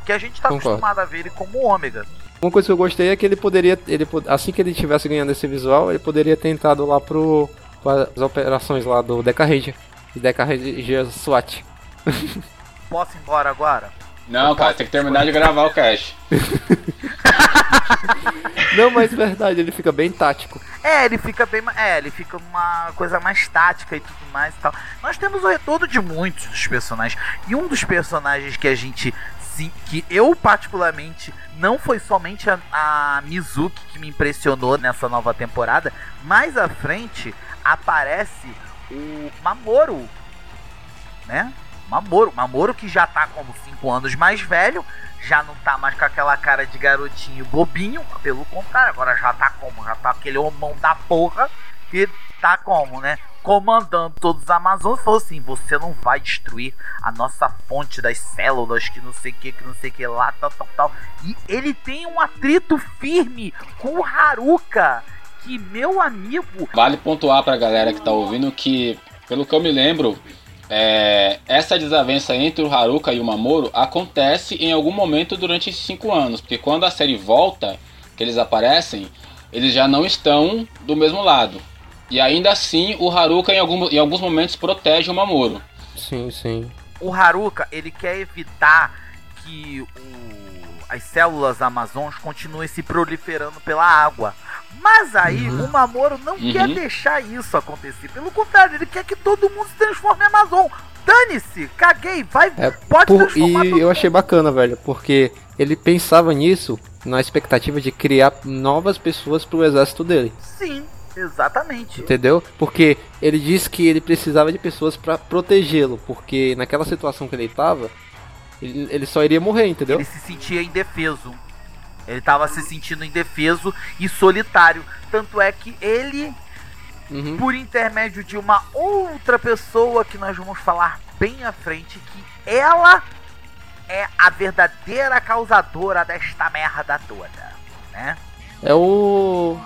[SPEAKER 2] Que a gente tá
[SPEAKER 3] Concordo.
[SPEAKER 2] acostumado a ver ele como Ômega.
[SPEAKER 3] Uma coisa que eu gostei é que ele poderia, ele, assim que ele tivesse ganhando esse visual, ele poderia ter entrado lá pro para as operações lá do Deca Ranger. E Deca Ranger SWAT.
[SPEAKER 2] Posso ir embora agora?
[SPEAKER 5] Não, cara, tem que terminar de gravar o cast.
[SPEAKER 3] Não, mas verdade, ele fica bem tático.
[SPEAKER 2] É, ele fica bem. É, ele fica uma coisa mais tática e tudo mais e tal. Nós temos o retorno de muitos dos personagens. E um dos personagens que a gente. Sim, que eu particularmente não foi somente a, a Mizuki que me impressionou nessa nova temporada. Mais à frente aparece o Mamoru. Né? Mamoru. Mamoru que já tá como 5 anos mais velho. Já não tá mais com aquela cara de garotinho bobinho. Pelo contrário, agora já tá como? Já tá aquele homão da porra. Que tá como, né? Comandando todos os Amazonas. Falou assim: você não vai destruir a nossa fonte das células, que não sei o que, que não sei o que lá, tal, tal, tal. E ele tem um atrito firme com o Haruka. Que meu amigo.
[SPEAKER 5] Vale pontuar pra galera que tá ouvindo que, pelo que eu me lembro, é, essa desavença entre o Haruka e o Mamoru acontece em algum momento durante esses cinco anos. Porque quando a série volta, que eles aparecem, eles já não estão do mesmo lado. E ainda assim, o Haruka em, algum- em alguns momentos protege o Mamoru.
[SPEAKER 3] Sim, sim.
[SPEAKER 2] o Haruka ele quer evitar que o- as células amazons continuem se proliferando pela água. Mas aí o Mamoru não
[SPEAKER 5] Uhum.
[SPEAKER 2] quer deixar isso acontecer. Pelo contrário, ele quer que todo mundo se transforme em Amazon. Dane-se, caguei, vai,
[SPEAKER 3] É,
[SPEAKER 2] pode
[SPEAKER 3] Por- e eu achei bacana, velho, porque ele pensava nisso na expectativa de criar novas pessoas pro exército dele.
[SPEAKER 2] Sim, exatamente.
[SPEAKER 3] Entendeu? Porque ele disse que ele precisava de pessoas pra protegê-lo, porque naquela situação que ele tava, ele, ele só iria morrer, entendeu?
[SPEAKER 2] Ele se sentia indefeso. Ele tava se sentindo indefeso e solitário. Tanto é que ele
[SPEAKER 3] Uhum.
[SPEAKER 2] por intermédio de uma outra pessoa que nós vamos falar bem à frente, que ela é a verdadeira causadora desta merda toda, né?
[SPEAKER 3] É o.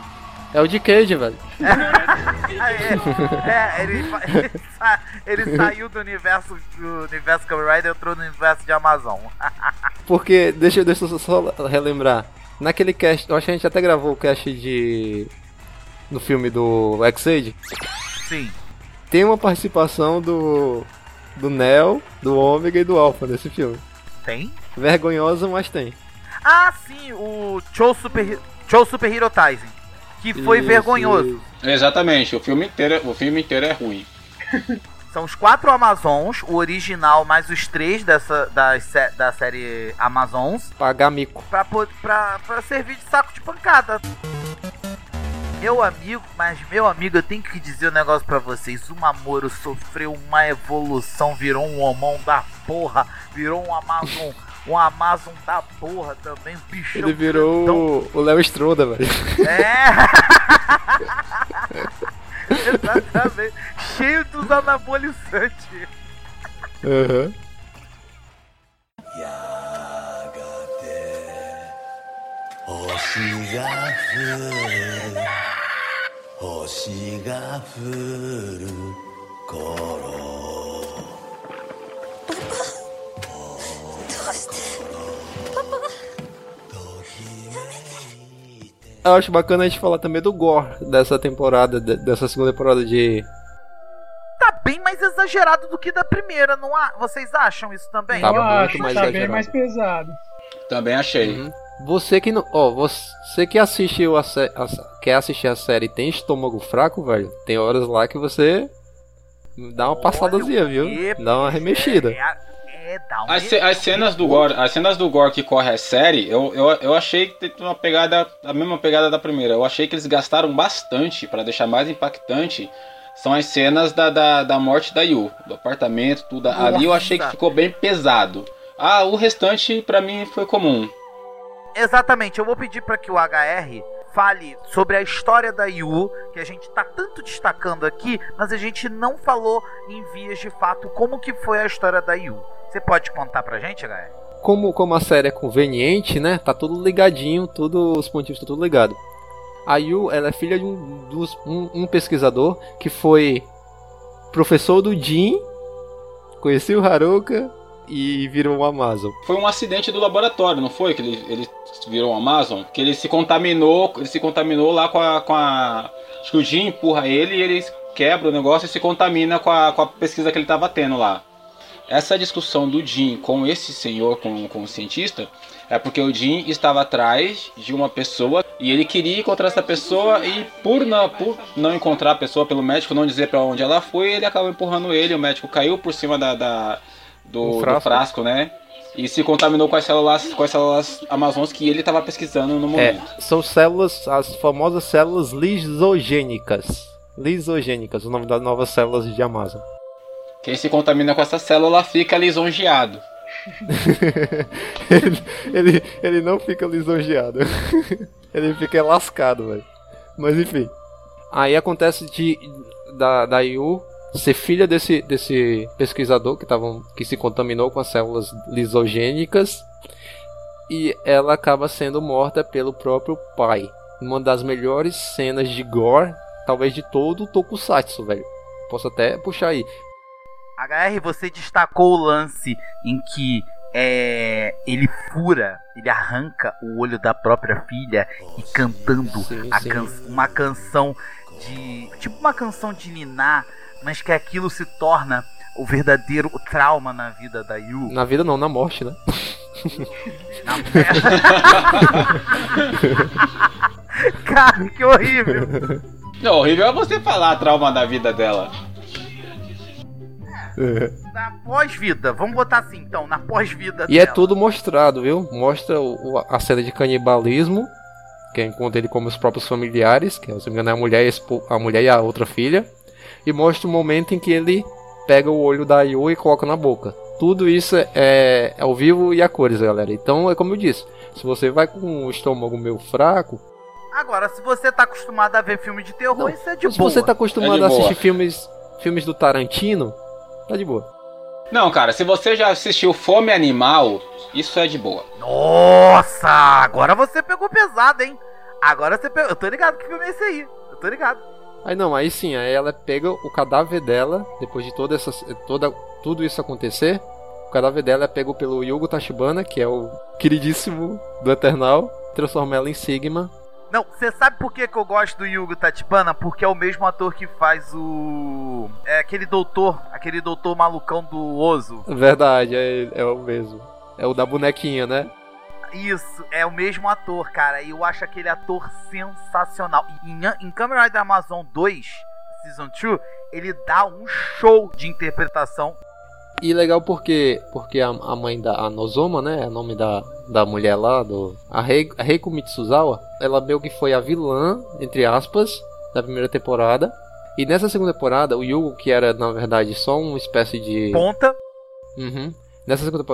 [SPEAKER 3] É o de Cage, velho.
[SPEAKER 2] é, é, ele, ele, sa- ele saiu do universo do universo Kamen Rider e entrou no universo de Amazon.
[SPEAKER 3] Porque, deixa, eu- deixa eu só relembrar. Naquele cast, eu acho que a gente até gravou o cast de. No filme do X-Aid.
[SPEAKER 2] Sim.
[SPEAKER 3] Tem uma participação do. Do Neo, do Ômega e do Alpha nesse filme.
[SPEAKER 2] Tem?
[SPEAKER 3] Vergonhosa, mas tem.
[SPEAKER 2] Ah, sim, o Cho Super, Cho Super Hero Taisen. Que foi
[SPEAKER 3] Isso,
[SPEAKER 2] vergonhoso.
[SPEAKER 3] isso.
[SPEAKER 5] Exatamente, o filme inteiro, o filme inteiro é ruim.
[SPEAKER 2] São os quatro Amazons, o original mais os três dessa, da, da série Amazons,
[SPEAKER 3] Pagar mico.
[SPEAKER 2] pra, pra, pra servir de saco de pancada. Meu amigo, mas meu amigo, eu tenho que dizer um negócio pra vocês. O Mamoro sofreu uma evolução, virou um homão da porra, virou um Amazon, um Amazon da porra também, um bichão.
[SPEAKER 3] Ele virou
[SPEAKER 2] grandão.
[SPEAKER 3] o Léo Stronda, velho.
[SPEAKER 2] É! Exatamente. Cheio dos anabolizantes.
[SPEAKER 7] Uhum. Papá.
[SPEAKER 3] Eu acho bacana a gente falar também do gore dessa temporada, de- dessa segunda temporada de.
[SPEAKER 2] Tá bem mais exagerado do que da primeira, não há? Vocês acham isso também?
[SPEAKER 3] Tava
[SPEAKER 4] eu
[SPEAKER 3] muito
[SPEAKER 4] acho,
[SPEAKER 3] mais
[SPEAKER 4] tá bem
[SPEAKER 3] exagerado.
[SPEAKER 4] mais pesado.
[SPEAKER 5] Também achei.
[SPEAKER 3] Uhum. Você que não. Ó, você que assistiu a, sé- a quer assistir a série e tem estômago fraco, velho, tem horas lá que você dá uma passadazinha, viu? Dá uma remexida.
[SPEAKER 2] É, é,
[SPEAKER 5] As, ce- as cenas do gore, as cenas do gore que corre a série, eu, eu, eu achei que tem uma pegada, a mesma pegada da primeira. Eu achei que eles gastaram bastante pra deixar mais impactante. São as cenas da, da, da morte da Yu, do apartamento, tudo. Ali eu achei que
[SPEAKER 2] Nossa.
[SPEAKER 5] ficou bem pesado. Ah, o restante pra mim foi comum.
[SPEAKER 2] Exatamente, eu vou pedir para que o HR fale sobre a história da Yu, que a gente tá tanto destacando aqui, mas a gente não falou em vias de fato como que foi a história da Yu. Você pode contar pra gente, HR?
[SPEAKER 3] Como, como a série é conveniente, né? Tá tudo ligadinho, tudo, os pontinhos estão tudo ligado. A Yu, ela é filha de um, dos, um, um pesquisador que foi professor do Jin, conhecia o Haruka e virou um Amazon.
[SPEAKER 5] Foi um acidente do laboratório, não foi? Que ele, ele virou um Amazon? Que ele se contaminou, ele se contaminou lá com a. Com a acho que o Jim empurra ele e ele quebra o negócio e se contamina com a, com a pesquisa que ele estava tendo lá. Essa discussão do Jim com esse senhor, com, com o cientista, é porque o Jim estava atrás de uma pessoa e ele queria encontrar essa pessoa e por não, por não encontrar a pessoa pelo médico, não dizer para onde ela foi, ele acabou empurrando ele, o médico caiu por cima da, da- do,
[SPEAKER 3] Um
[SPEAKER 5] do
[SPEAKER 3] frasco.
[SPEAKER 5] frasco, né? E se contaminou com as células, com as células amazônicas que ele estava pesquisando no
[SPEAKER 3] É,
[SPEAKER 5] momento.
[SPEAKER 3] são células, as famosas células lisogênicas. Lisogênicas, o nome das novas células de Amazon.
[SPEAKER 5] Quem se contamina com essa célula fica lisonjeado.
[SPEAKER 3] ele, ele, ele não fica lisonjeado. ele fica lascado, velho. Mas enfim. Aí acontece de da, da Yu ser filha desse, desse pesquisador que, tavam, que se contaminou com as células lisogênicas. E ela acaba sendo morta pelo próprio pai. Uma das melhores cenas de gore, talvez de todo o Tokusatsu, velho. Posso até puxar aí.
[SPEAKER 2] HR, você destacou o lance em que é, ele fura, ele arranca o olho da própria filha e cantando
[SPEAKER 3] Sim,
[SPEAKER 2] a
[SPEAKER 3] sim.
[SPEAKER 2] can- uma canção de. Tipo uma canção de Niná, mas que aquilo se torna o verdadeiro trauma na vida da Yu.
[SPEAKER 3] Na vida não, na morte, né?
[SPEAKER 2] Na... Cara, que horrível!
[SPEAKER 5] Não, horrível é você falar trauma da vida dela.
[SPEAKER 2] Na pós-vida, vamos botar assim então, na pós-vida
[SPEAKER 3] E é
[SPEAKER 2] dela.
[SPEAKER 3] tudo mostrado, viu? Mostra o- o- a cena de canibalismo, que encontra ele como os próprios familiares, que se não me engano é a mulher, e a mulher e a outra filha. E mostra o momento em que ele pega o olho da Yu e coloca na boca. Tudo isso é, é ao vivo e a cores, galera. Então é como eu disse, se você vai com o estômago meio fraco,
[SPEAKER 2] Agora, se você tá acostumado a ver filme de terror,
[SPEAKER 3] Não,
[SPEAKER 2] isso é de
[SPEAKER 3] se
[SPEAKER 2] boa.
[SPEAKER 3] você tá acostumado
[SPEAKER 5] É
[SPEAKER 3] a assistir filmes, filmes do Tarantino, tá de boa.
[SPEAKER 5] Não, cara, se você já assistiu Fome Animal, isso é de boa.
[SPEAKER 2] Nossa, agora você pegou pesado, hein? Agora você pegou. Eu tô ligado que filme é esse aí. Eu tô ligado.
[SPEAKER 3] Aí não, aí sim, aí ela pega o cadáver dela, depois de toda essa, toda, tudo isso acontecer, o cadáver dela é pego pelo Yugo Tachibana, que é o queridíssimo do Eternal, transforma ela em Sigma.
[SPEAKER 2] Não, você sabe por que, que eu gosto do Yugo Tatibana? Porque é o mesmo ator que faz o. É aquele doutor, aquele doutor malucão do Ozo.
[SPEAKER 3] Verdade, é, é o mesmo. É o da bonequinha, né?
[SPEAKER 2] Isso, é o mesmo ator, cara. E eu acho aquele ator sensacional. E Em, em Kamen Rider Amazon 2, Season 2, ele dá um show de interpretação.
[SPEAKER 3] E legal porque porque a, a mãe da a Nozoma, né, é o nome da, da mulher lá, do a, Rei, a Reiko Mitsuzawa, ela meio que foi a vilã, entre aspas, da primeira temporada. E nessa segunda temporada, o Yugo, que era na verdade só uma espécie de
[SPEAKER 2] Ponta.
[SPEAKER 3] Uhum. Nessa segunda,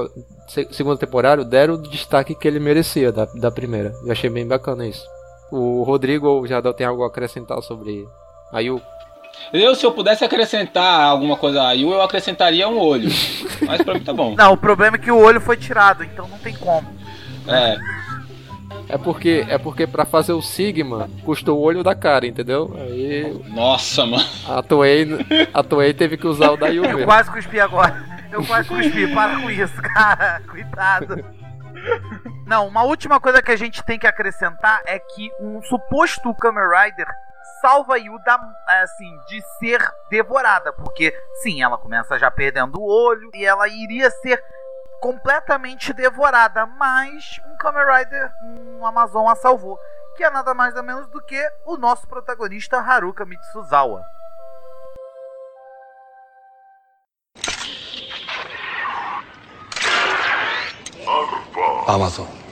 [SPEAKER 3] segunda temporada, deram o destaque que ele merecia da, da primeira. Eu achei bem bacana isso. O Rodrigo ou o tem algo a acrescentar sobre a Yuko?
[SPEAKER 5] Eu, se eu pudesse acrescentar alguma coisa a Yu, eu acrescentaria um olho. Mas pra mim tá bom.
[SPEAKER 2] Não, o problema é que o olho foi tirado, então não tem como.
[SPEAKER 5] É,
[SPEAKER 3] É porque é porque para fazer o Sigma custou o olho da cara, entendeu? Aí
[SPEAKER 5] nossa, mano.
[SPEAKER 3] a Toei, a Toei teve que usar o da Yu
[SPEAKER 2] Eu quase cuspi agora. Eu quase cuspi, para com isso, cara. Cuidado. Não, uma última coisa que a gente tem que acrescentar é que um suposto Kamen Rider salva a Yu da, assim, de ser devorada. Porque, sim, ela começa já perdendo o olho e ela iria ser completamente devorada. Mas um Kamen Rider, um Amazon a salvou. Que é nada mais nada menos do que o nosso protagonista Haruka Mitsuzawa.
[SPEAKER 7] Amazon.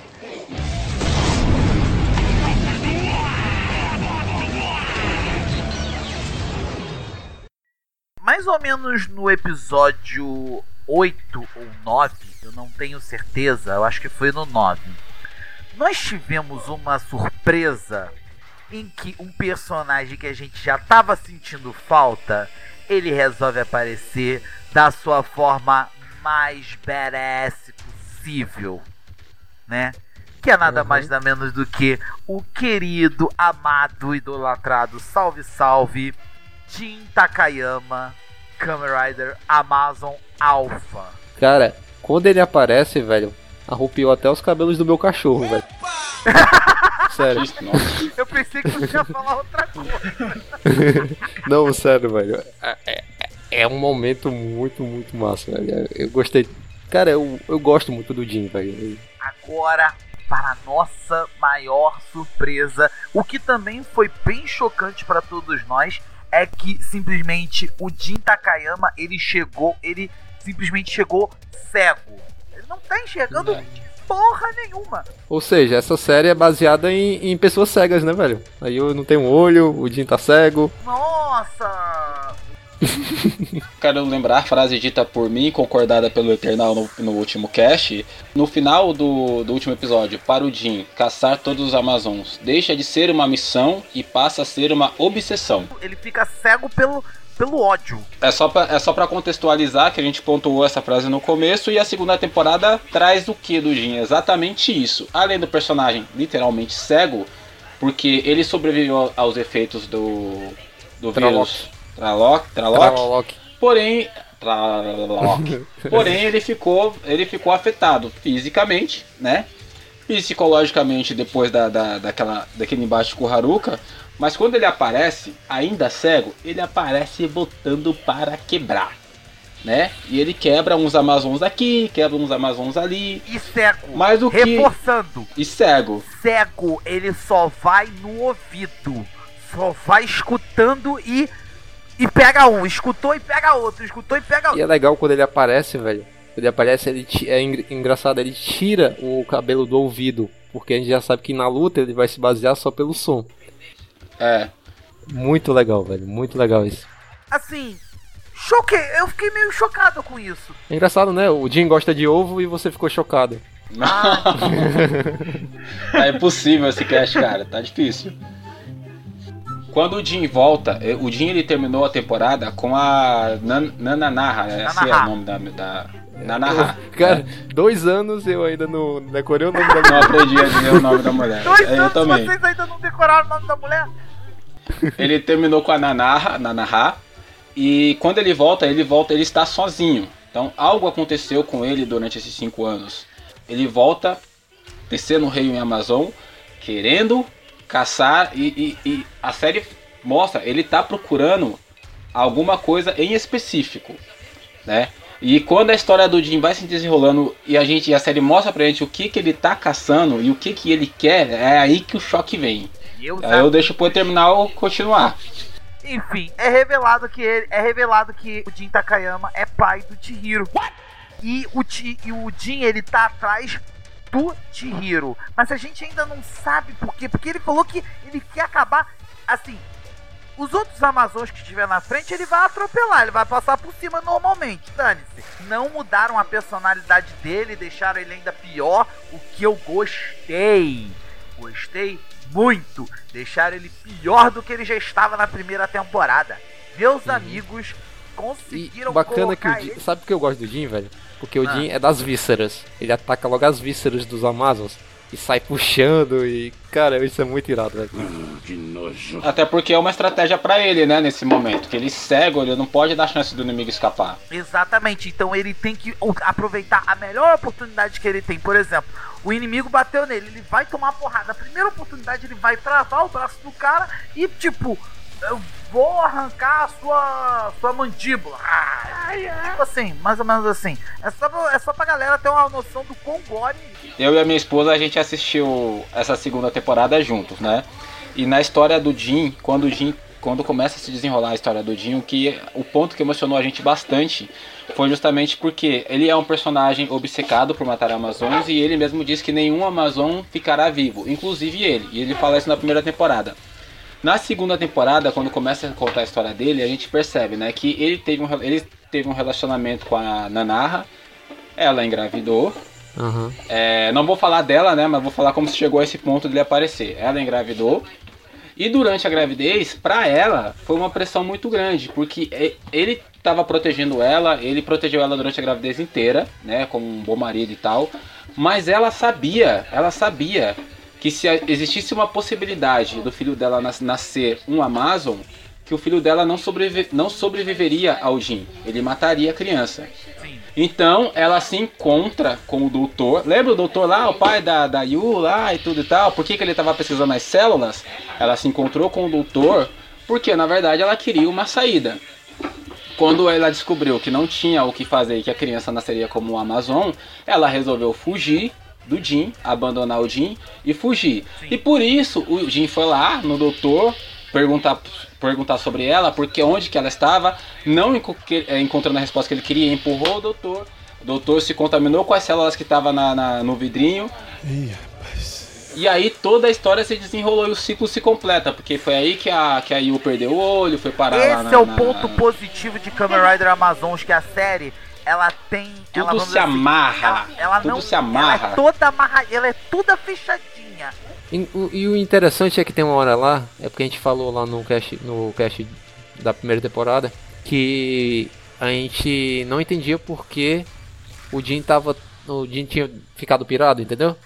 [SPEAKER 2] Mais ou menos no episódio 8 ou 9, eu não tenho certeza, eu acho que foi no 9. Nós tivemos uma surpresa em que um personagem que a gente já estava sentindo falta, ele resolve aparecer da sua forma mais badass possível, né? Que é nada
[SPEAKER 3] Uhum.
[SPEAKER 2] mais nada menos do que o querido, amado, idolatrado, salve salve, Jin Takayama, Kamen Rider Amazon Alpha.
[SPEAKER 3] Cara, quando ele aparece, velho, arrupiou até os cabelos do meu cachorro, velho. Sério.
[SPEAKER 2] Eu pensei que você ia falar outra coisa.
[SPEAKER 3] Não, sério, velho. É, é- é um momento muito, muito massa, velho. Eu gostei. Cara, eu, eu gosto muito do Jim, velho.
[SPEAKER 2] Agora, para nossa maior surpresa, o que também foi bem chocante para todos nós é que simplesmente o Jin Takayama ele chegou, ele simplesmente chegou cego. Ele não tá enxergando
[SPEAKER 5] É.
[SPEAKER 2] porra nenhuma.
[SPEAKER 3] Ou seja, essa série é baseada em, em pessoas cegas, né, velho? Aí eu não tenho um olho, o Jim tá cego.
[SPEAKER 2] Nossa!
[SPEAKER 5] Quero lembrar a frase dita por mim, concordada pelo Eternal no, no último cast. No final do, do último episódio, para o Jin caçar todos os Amazons, deixa de ser uma missão e passa a ser uma obsessão.
[SPEAKER 2] Ele fica cego pelo, pelo ódio.
[SPEAKER 5] É só, pra, é só pra contextualizar que a gente pontuou essa frase no começo e a segunda temporada traz o que do Jin? Exatamente isso. Além do personagem literalmente cego, porque ele sobreviveu aos efeitos do, do vírus Traloc, Traloc,
[SPEAKER 3] Tralaloc.
[SPEAKER 5] porém Traloc. porém ele ficou ele ficou afetado fisicamente, né? Psicologicamente depois da, da, daquela, daquele embate com o Haruka, mas quando ele aparece, ainda cego, ele aparece botando para quebrar, né? E ele quebra uns Amazons aqui, quebra uns Amazons ali,
[SPEAKER 2] E cego.
[SPEAKER 5] mais do que
[SPEAKER 2] Reforçando.
[SPEAKER 5] e cego.
[SPEAKER 2] Cego, ele só vai no ouvido. Só vai escutando e. E pega um. Escutou e pega outro. Escutou e pega
[SPEAKER 3] E
[SPEAKER 2] outro.
[SPEAKER 3] é legal quando ele aparece, velho. Ele aparece, ele é engra- engraçado, ele tira o cabelo do ouvido. Porque a gente já sabe que na luta ele vai se basear só pelo som.
[SPEAKER 5] É,
[SPEAKER 3] Muito legal, velho. Muito legal isso.
[SPEAKER 2] Assim. Choquei. Eu fiquei meio chocado com isso.
[SPEAKER 3] É engraçado, né? O Jim gosta de ovo e você ficou chocado.
[SPEAKER 5] é impossível esse cast, cara, tá difícil. Quando o Jin volta, eh, o Jin ele terminou a temporada com a Nan- Nananaha, né? Esse é
[SPEAKER 2] Nanaha.
[SPEAKER 5] o nome da. da Nanaha.
[SPEAKER 3] Cara,
[SPEAKER 5] né?
[SPEAKER 3] dois anos eu ainda não decorei o nome da
[SPEAKER 5] Não aprendi a dizer o nome da mulher.
[SPEAKER 2] Dois
[SPEAKER 5] É, Eu
[SPEAKER 2] anos
[SPEAKER 5] também.
[SPEAKER 2] vocês ainda não decoraram o nome da mulher?
[SPEAKER 5] Ele terminou com a Nanaha, Nanaha, e quando ele volta, ele volta, ele está sozinho. Então algo aconteceu com ele durante esses cinco anos. Ele volta, descendo o rio em Amazon, querendo caçar e, e- e a série mostra, ele tá procurando alguma coisa em específico, né? E quando a história do Jim vai se desenrolando e a gente e a série mostra pra gente o que que ele tá caçando e o que que ele quer, é aí que o choque vem.
[SPEAKER 2] Eu,
[SPEAKER 5] Aí eu deixo pro Eternal continuar.
[SPEAKER 2] Enfim, é revelado que ele é revelado que o Jin Takayama é pai do Chihiro. E o, Chi, e o Jin ele tá atrás do Chihiro. Mas a gente ainda não sabe por quê, porque ele falou que ele quer acabar assim, os outros Amazons que estiver na frente, ele vai atropelar, ele vai passar por cima normalmente, dane-se. Não mudaram a personalidade dele, deixaram ele ainda pior, o que eu gostei. Gostei muito. Deixaram ele pior do que ele já estava na primeira temporada. Meus amigos conseguiram
[SPEAKER 3] E bacana que o
[SPEAKER 2] ele...
[SPEAKER 3] sabe por que eu gosto do Jin, velho? Porque o
[SPEAKER 2] Ah.
[SPEAKER 3] Jin é das vísceras. Ele ataca logo as vísceras dos Amazons e sai puxando e cara, isso é muito irado, velho.
[SPEAKER 5] Até porque é uma estratégia pra ele, né, nesse momento. Que ele cego, ele não pode dar chance do inimigo escapar.
[SPEAKER 2] Exatamente, então ele tem que aproveitar a melhor oportunidade que ele tem. Por exemplo, o inimigo bateu nele, ele vai tomar porrada. A primeira oportunidade ele vai travar o braço do cara e tipo, vou arrancar a sua, sua mandíbula. Ah, tipo assim, mais ou menos assim. É só, pra, é só pra galera ter uma noção do quão gore
[SPEAKER 5] Eu e a minha esposa, a gente assistiu essa segunda temporada juntos, né? E na história do Jin, quando o Jin, quando começa a se desenrolar a história do Jin, o que o ponto que emocionou a gente bastante foi justamente porque ele é um personagem obcecado por matar Amazons e ele mesmo diz que nenhum Amazon ficará vivo, inclusive ele. E ele fala isso na primeira temporada. Na segunda temporada, quando começa a contar a história dele, a gente percebe, né, que ele teve um, ele teve um relacionamento com a Nanaha, ela engravidou,
[SPEAKER 3] Aham.
[SPEAKER 5] é, não vou falar dela, né? Mas vou falar como se chegou a esse ponto dele aparecer. Ela engravidou. E durante a gravidez, pra ela, foi uma pressão muito grande. Porque ele estava protegendo ela, ele protegeu ela durante a gravidez inteira, né? Como um bom marido e tal. Mas ela sabia, ela sabia que se existisse uma possibilidade do filho dela nas- nascer um Amazon, que o filho dela não, não sobreviveria ao Jin. Ele mataria a criança. Então ela se encontra com o doutor. Lembra o doutor lá, o pai da, da Yu lá e tudo e tal? Por que, que ele estava pesquisando as células? Ela se encontrou com o doutor porque na verdade ela queria uma saída. Quando ela descobriu que não tinha o que fazer e que a criança nasceria como um Amazon, ela resolveu fugir do Jin, abandonar o Jin e fugir. E por isso o Jin foi lá no doutor perguntar, perguntar sobre ela, porque onde que ela estava, não eh, encontrando a resposta que ele queria, empurrou o doutor. O doutor se contaminou com as células que estavam na, na- no vidrinho. E aí toda a história se desenrolou e o ciclo se completa, porque foi aí que a, que a Yu perdeu o olho, foi parar lá
[SPEAKER 2] Esse
[SPEAKER 5] na,
[SPEAKER 2] é o
[SPEAKER 5] na-
[SPEAKER 2] ponto positivo de Kamen Rider Amazons, que a série, ela tem...
[SPEAKER 5] Tudo
[SPEAKER 2] ela,
[SPEAKER 5] se
[SPEAKER 2] assim,
[SPEAKER 5] amarra,
[SPEAKER 2] ela, ela
[SPEAKER 5] tudo
[SPEAKER 2] não,
[SPEAKER 5] se amarra.
[SPEAKER 2] Ela é toda amarra, ela é toda fechadinha.
[SPEAKER 3] E, o- e o interessante é que tem uma hora lá, é porque a gente falou lá no cast, no cast da primeira temporada, que a gente não entendia porque o Jin tava. O Jin tinha ficado pirado, entendeu?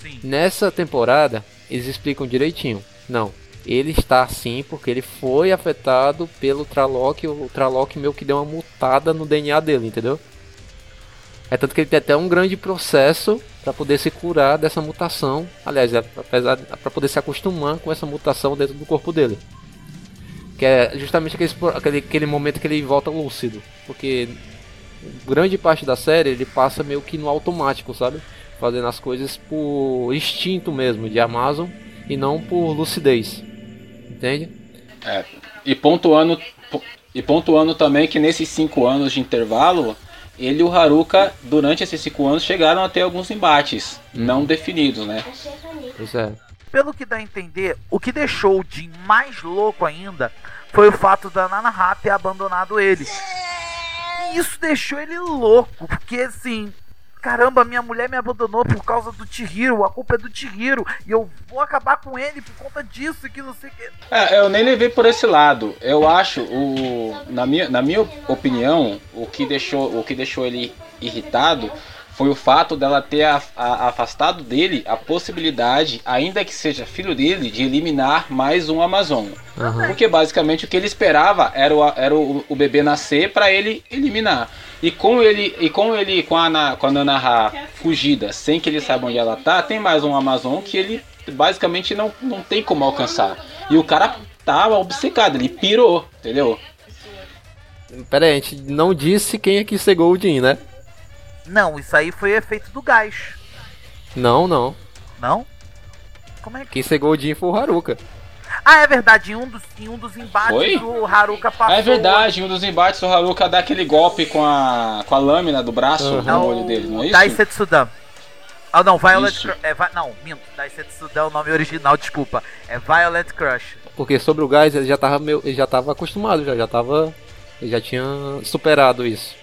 [SPEAKER 2] Sim.
[SPEAKER 3] Nessa temporada, eles explicam direitinho. Não. Ele está assim porque ele foi afetado pelo Traloc. O Traloc meio que deu uma mutada no DNA dele, entendeu? É tanto que ele tem até um grande processo para poder se curar dessa mutação. Aliás, é, apesar para poder se acostumar com essa mutação dentro do corpo dele. Que é justamente aquele, aquele, aquele momento que ele volta lúcido. Porque grande parte da série ele passa meio que no automático, sabe? Fazendo as coisas por instinto mesmo, de Amazon, e não por lucidez. Entende?
[SPEAKER 5] É, e pontuando, e pontuando também que nesses cinco anos de intervalo, ele e o Haruka, durante esses cinco anos, chegaram a ter alguns embates não definidos, né?
[SPEAKER 3] Pois é.
[SPEAKER 2] Pelo que dá a entender, o que deixou o Jin mais louco ainda foi o fato da Nana ter abandonado ele. E isso deixou ele louco, porque assim, caramba, minha mulher me abandonou por causa do Chihiro, a culpa é do Chihiro, e eu vou acabar com ele por conta disso, que não sei o que.
[SPEAKER 5] É, eu nem levei por esse lado. Eu acho, o, na, minha, na minha opinião, o que deixou, o que deixou ele irritado foi o fato dela ter a- a- afastado dele a possibilidade, ainda que seja filho dele, de eliminar mais um Amazon.
[SPEAKER 3] Aham.
[SPEAKER 5] Porque basicamente o que ele esperava era o, era o, o bebê nascer para ele eliminar. E com ele e com ele com a, Na- com a Nanaha fugida, sem que ele saiba onde ela tá, tem mais um Amazon que ele basicamente não, não tem como alcançar. E o cara tava obcecado, ele pirou, entendeu?
[SPEAKER 3] Pera aí, a gente não disse quem é que cegou o Jin, né?
[SPEAKER 2] Não, isso aí foi efeito do gás.
[SPEAKER 3] Não, não.
[SPEAKER 2] Não? Como é que.
[SPEAKER 3] Quem cegou o Jin foi o Haruka.
[SPEAKER 2] Ah, é verdade, em um dos, em um dos embates o Haruka passou.
[SPEAKER 5] Ah, é verdade, em um dos embates o Haruka dá aquele golpe com a, com a lâmina do braço
[SPEAKER 3] Uhum.
[SPEAKER 5] No olho dele, não é isso?
[SPEAKER 2] Daisetsudan. Ah, não, Violet. Crush. É, Vi- não, minto. Daisetsudan é o nome original, desculpa. É Violet Crush.
[SPEAKER 3] Porque sobre o gás ele já tava, meio, ele já tava acostumado, já, já tava. Ele já tinha superado isso.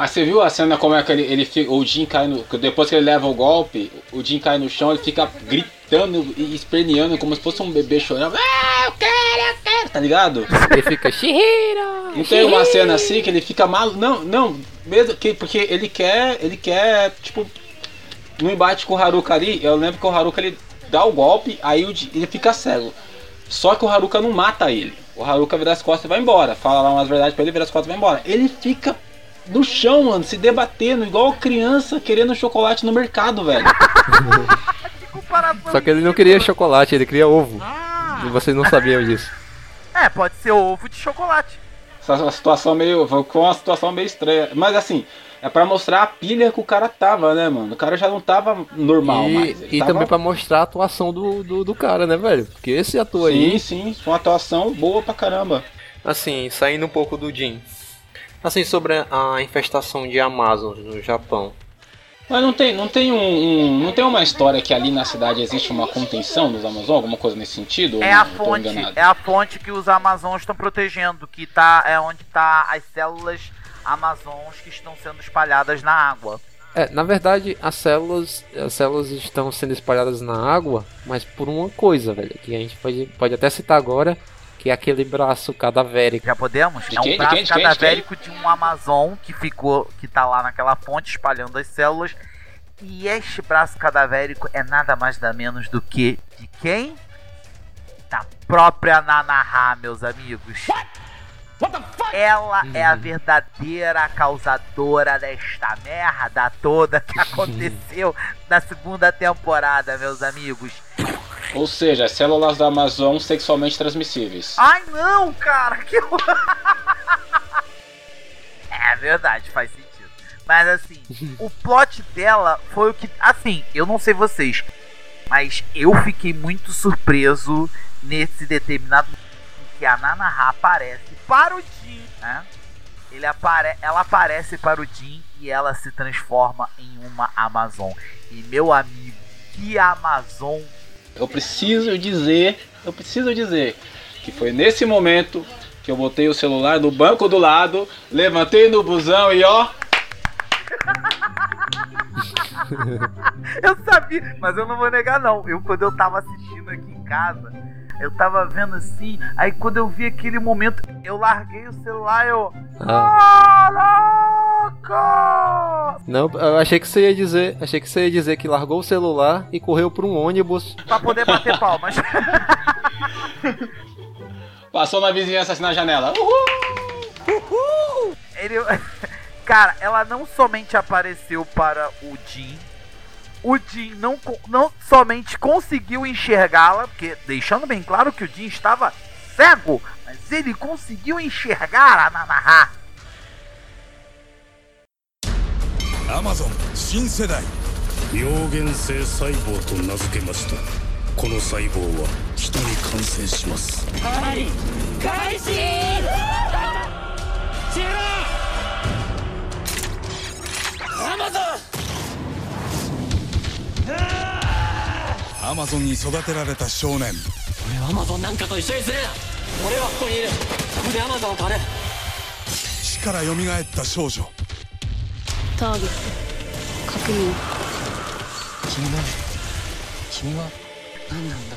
[SPEAKER 5] Ah, você viu a cena como é que ele, ele fica, o Jin cai no. Depois que ele leva o golpe, o Jin cai no chão, ele fica gritando e esperneando como se fosse um bebê chorando. Ah, eu quero, eu quero, tá ligado?
[SPEAKER 3] Ele fica Shihiro!
[SPEAKER 5] Não tem uma cena assim que ele fica mal. Não, não, mesmo que. Porque ele quer. Ele quer, tipo. No embate com o Haruka ali, eu lembro que o Haruka ele dá o golpe, aí o ele fica cego. Só que o Haruka não mata ele. O Haruka vira as costas e vai embora. Fala lá umas verdades pra ele, vira as costas e vai embora. Ele fica no chão, mano, se debatendo, igual criança querendo chocolate no mercado, velho.
[SPEAKER 3] Só que ele não queria chocolate, ele queria ovo. E vocês não sabiam disso.
[SPEAKER 2] É, pode ser ovo de chocolate.
[SPEAKER 5] Essa situação meio. Ficou uma situação meio estranha. Mas assim, é pra mostrar a pilha que o cara tava, né, mano? O cara já não tava normal
[SPEAKER 3] e
[SPEAKER 5] mais. ele
[SPEAKER 3] e
[SPEAKER 5] tava-
[SPEAKER 3] também pra mostrar a atuação do, do, do cara, né, velho? Porque esse ator
[SPEAKER 5] Sim,
[SPEAKER 3] aí.
[SPEAKER 5] sim, foi uma atuação boa pra caramba.
[SPEAKER 3] Assim, saindo um pouco do Jin. Assim, sobre a infestação de Amazon no Japão.
[SPEAKER 5] Mas não tem, não tem um, um- não tem uma história que ali na cidade existe uma contenção dos Amazon, alguma coisa nesse sentido?
[SPEAKER 2] É
[SPEAKER 5] não?
[SPEAKER 2] a fonte, é a fonte que os Amazons estão protegendo, que tá é onde tá as células Amazons que estão sendo espalhadas na água.
[SPEAKER 3] É, na verdade, as células, as células estão sendo espalhadas na água, mas por uma coisa, velho, que a gente pode, pode até citar agora, que é aquele braço cadavérico.
[SPEAKER 2] Já podemos?
[SPEAKER 5] De
[SPEAKER 2] é um
[SPEAKER 5] quem? De
[SPEAKER 2] braço
[SPEAKER 5] quem? De quem? De
[SPEAKER 2] cadavérico de um Amazon que ficou, que tá lá naquela fonte espalhando as células. E este braço cadavérico é nada mais nada menos do que de quem? Da própria Nanaha, meus amigos. Ela é a verdadeira causadora desta merda toda que aconteceu na segunda temporada, meus amigos.
[SPEAKER 5] Ou seja, as células da Amazon sexualmente transmissíveis.
[SPEAKER 2] Ai não, cara, que. É verdade, faz sentido. Mas assim, o plot dela foi o que. Assim, eu não sei vocês, mas eu fiquei muito surpreso nesse determinado que a Nanaha aparece para o Jin, né? Ele apare... Ela aparece para o Jin e ela se transforma em uma Amazon. E meu amigo, que Amazon
[SPEAKER 5] Eu preciso dizer, eu preciso dizer que foi nesse momento que eu botei o celular no banco do lado, levantei no busão e ó,
[SPEAKER 2] Eu sabia, mas eu não vou negar não. Eu quando eu tava assistindo aqui em casa, eu tava vendo assim, aí quando eu vi aquele momento, eu larguei o celular e eu.
[SPEAKER 3] Ah,
[SPEAKER 2] Caraca!
[SPEAKER 3] não, eu achei que você ia dizer, achei que você ia dizer que largou o celular e correu para um ônibus.
[SPEAKER 2] Pra poder bater palmas.
[SPEAKER 5] passou na vizinhança assim na janela. Uhul!
[SPEAKER 2] Ele, cara, ela não somente apareceu para o Jin O Jin não, co- não somente conseguiu enxergá-la, porque deixando bem claro que o Jin estava cego, mas ele conseguiu enxergar a Nanaha.
[SPEAKER 7] アマゾン新世代病原性細胞と名付けましたこの細胞は人に感染しますアマゾン に育てられた少年
[SPEAKER 1] アマゾンなんかと一緒にするな俺はここにいるここでアマゾンを狩る
[SPEAKER 7] 死から蘇った少女
[SPEAKER 10] ターゲット確認
[SPEAKER 1] 君は君は何なんだ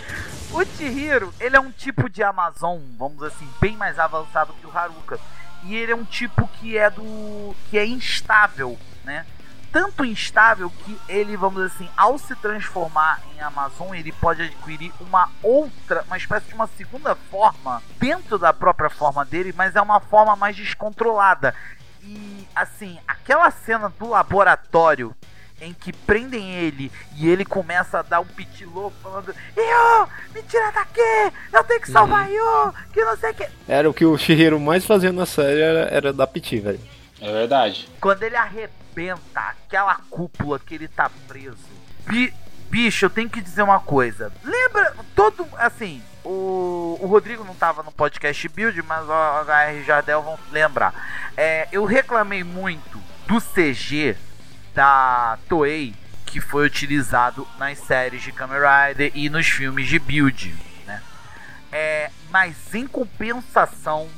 [SPEAKER 2] O Chihiro, ele é um tipo de Amazon, vamos dizer assim, bem mais avançado que o Haruka. E ele é um tipo que é do. que é instável, né? Tanto instável que ele, vamos dizer assim, ao se transformar em Amazon, ele pode adquirir uma outra, uma espécie de uma segunda forma dentro da própria forma dele, mas é uma forma mais descontrolada. E assim, aquela cena do laboratório em que prendem ele e ele começa a dar um piti louco falando Io, me tira daqui, eu tenho que salvar Io, que não sei o que.
[SPEAKER 3] Era o que o Shihiro mais fazia na série, era, era da Piti, velho.
[SPEAKER 5] É verdade.
[SPEAKER 2] Quando ele arrebenta aquela cúpula que ele tá preso. Bi- bicho, eu tenho que dizer uma coisa. Lembra, todo, assim, o, o Rodrigo não tava no podcast Build, mas o HR Jardel vão lembrar. É, eu reclamei muito do CG da Toei que foi utilizado nas séries de Kamen Rider e nos filmes de Build, né? É, mas em compensação,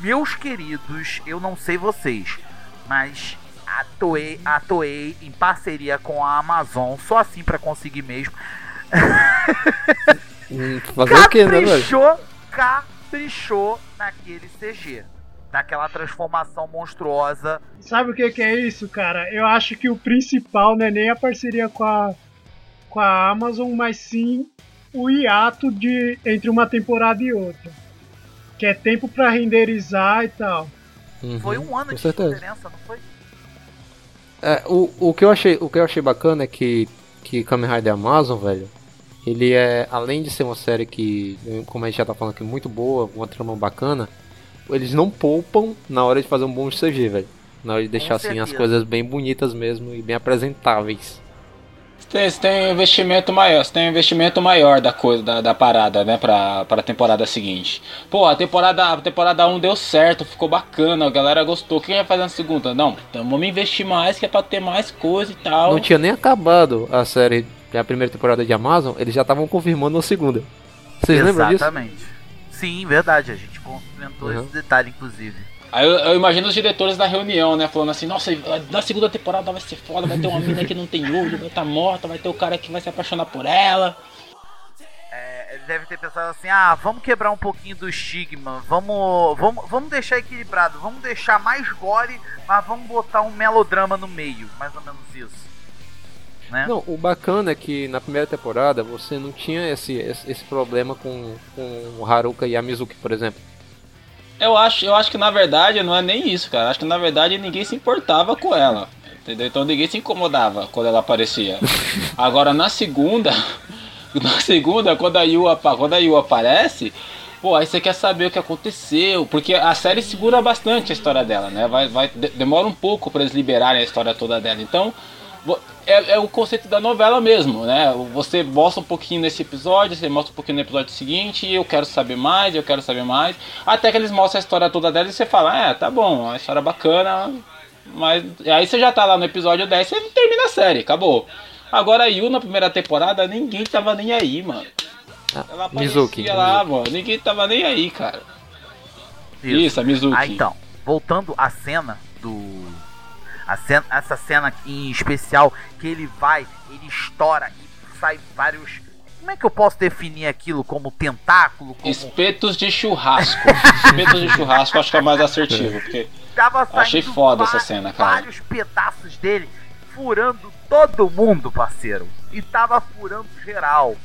[SPEAKER 2] meus queridos, eu não sei vocês, mas a Toei, a Toei em parceria com a Amazon, só assim para conseguir mesmo.
[SPEAKER 3] Hum, Fazer o que, né, velho?
[SPEAKER 2] caprichou, caprichou naquele CG. Naquela transformação monstruosa.
[SPEAKER 4] Sabe o que, que é isso, cara? Eu acho que o principal não é nem a parceria com a, com a Amazon, mas sim o hiato de, entre uma temporada e outra. Que é tempo pra renderizar e tal.
[SPEAKER 3] Uhum,
[SPEAKER 2] Foi um ano de
[SPEAKER 3] certeza.
[SPEAKER 2] diferença, não foi?
[SPEAKER 3] É, o, o, que eu achei, o que eu achei bacana é que, que Kamen Rider Amazon, velho, ele é, além de ser uma série que, como a gente já tá falando aqui, muito boa, uma trama bacana, eles não poupam na hora de fazer um bom CG, velho. Na hora de deixar assim as coisas bem bonitas mesmo e bem apresentáveis.
[SPEAKER 5] Você tem, um investimento maior, você tem um investimento maior da coisa, da, da parada, né, pra, pra temporada seguinte. Pô, a temporada, a temporada 1 deu certo, ficou bacana, a galera gostou. O que vai fazer na segunda? Não, então vamos investir mais, que é pra ter mais coisa e tal.
[SPEAKER 3] Não tinha nem acabado a série, a primeira temporada de Amazon, eles já estavam confirmando a segunda. Vocês lembram disso?
[SPEAKER 2] Exatamente. Sim, verdade. A gente comentou
[SPEAKER 3] Uhum.
[SPEAKER 2] esse detalhe, inclusive.
[SPEAKER 5] Aí eu, eu imagino os diretores da reunião, né? Falando assim, nossa, na segunda temporada vai ser foda, vai ter uma mina que não tem olho, vai estar morta, vai ter o cara que vai se apaixonar por ela.
[SPEAKER 2] É, ele deve ter pensado assim: ah, vamos quebrar um pouquinho do estigma, vamos, vamos, vamos deixar equilibrado, vamos deixar mais gore, mas vamos botar um melodrama no meio, mais ou menos isso. Né?
[SPEAKER 3] Não, o bacana é que na primeira temporada você não tinha esse, esse, esse problema com, com o Haruka e a Mizuki, por exemplo.
[SPEAKER 5] Eu acho, eu acho que na verdade não é nem isso, cara. Acho que na verdade ninguém se importava com ela. Entendeu? Então ninguém se incomodava quando ela aparecia. Agora na segunda, na segunda, quando a Yu, quando a Yu aparece, pô, aí você quer saber o que aconteceu, porque a série segura bastante a história dela, né? Vai, vai, de- demora um pouco pra eles liberarem a história toda dela. Então, é, é o conceito da novela mesmo, né? Você mostra um pouquinho nesse episódio, você mostra um pouquinho no episódio seguinte, e eu quero saber mais, eu quero saber mais. Até que eles mostram a história toda dela e você fala, é, tá bom, a história é bacana, mas aí você já tá lá no episódio 10, você termina a série, acabou. Agora a Yu na primeira temporada, ninguém tava nem aí, mano.
[SPEAKER 3] Ah,
[SPEAKER 5] Ela aparecia
[SPEAKER 3] Mizuki.
[SPEAKER 5] lá, mano, ninguém tava nem aí, cara. Isso, a Mizuki.
[SPEAKER 2] Ah, então, voltando à cena do. Cena, essa cena em especial, que ele vai, ele estoura e sai vários. Como é que eu posso definir aquilo? Como tentáculo? Como.
[SPEAKER 5] Espetos de churrasco. Espetos de churrasco acho que é mais assertivo, porque achei foda essa cena, cara.
[SPEAKER 2] Vários pedaços dele furando todo mundo, parceiro. E tava furando geral.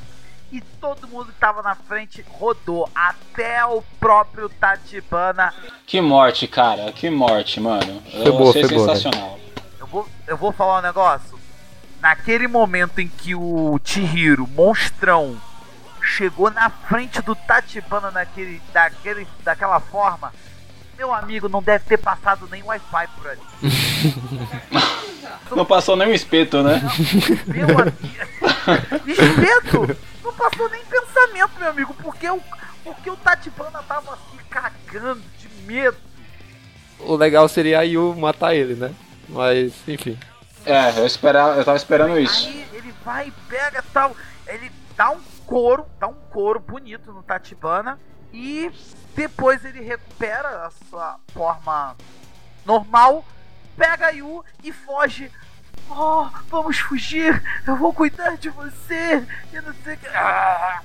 [SPEAKER 2] E todo mundo que tava na frente rodou. Até o próprio Tatibana.
[SPEAKER 5] que morte, cara, que morte, mano.
[SPEAKER 3] Foi
[SPEAKER 5] Eu
[SPEAKER 3] boa,
[SPEAKER 5] achei
[SPEAKER 3] foi boa,
[SPEAKER 5] sensacional.
[SPEAKER 2] Eu vou, eu vou falar um negócio. Naquele momento em que o Chihiro, monstrão, chegou na frente do Tatibana daquele, daquele, daquela forma, meu amigo, não deve ter passado nem Wi-Fi por ali.
[SPEAKER 5] Não passou nem um espeto, né?
[SPEAKER 2] Meu amigo. Espeto! Não passou nem pensamento, meu amigo, porque o, porque o Tatibana tava se cagando de medo.
[SPEAKER 3] O legal seria a Yu matar ele, né? Mas, enfim.
[SPEAKER 5] É, eu, esperava, eu tava esperando isso.
[SPEAKER 2] Aí ele vai e pega tal. Ele dá um couro, dá um couro bonito no Tatibana. E depois ele recupera a sua forma normal, pega a Yu e foge. Oh, vamos fugir! Eu vou cuidar de você! E não sei o que. Ah!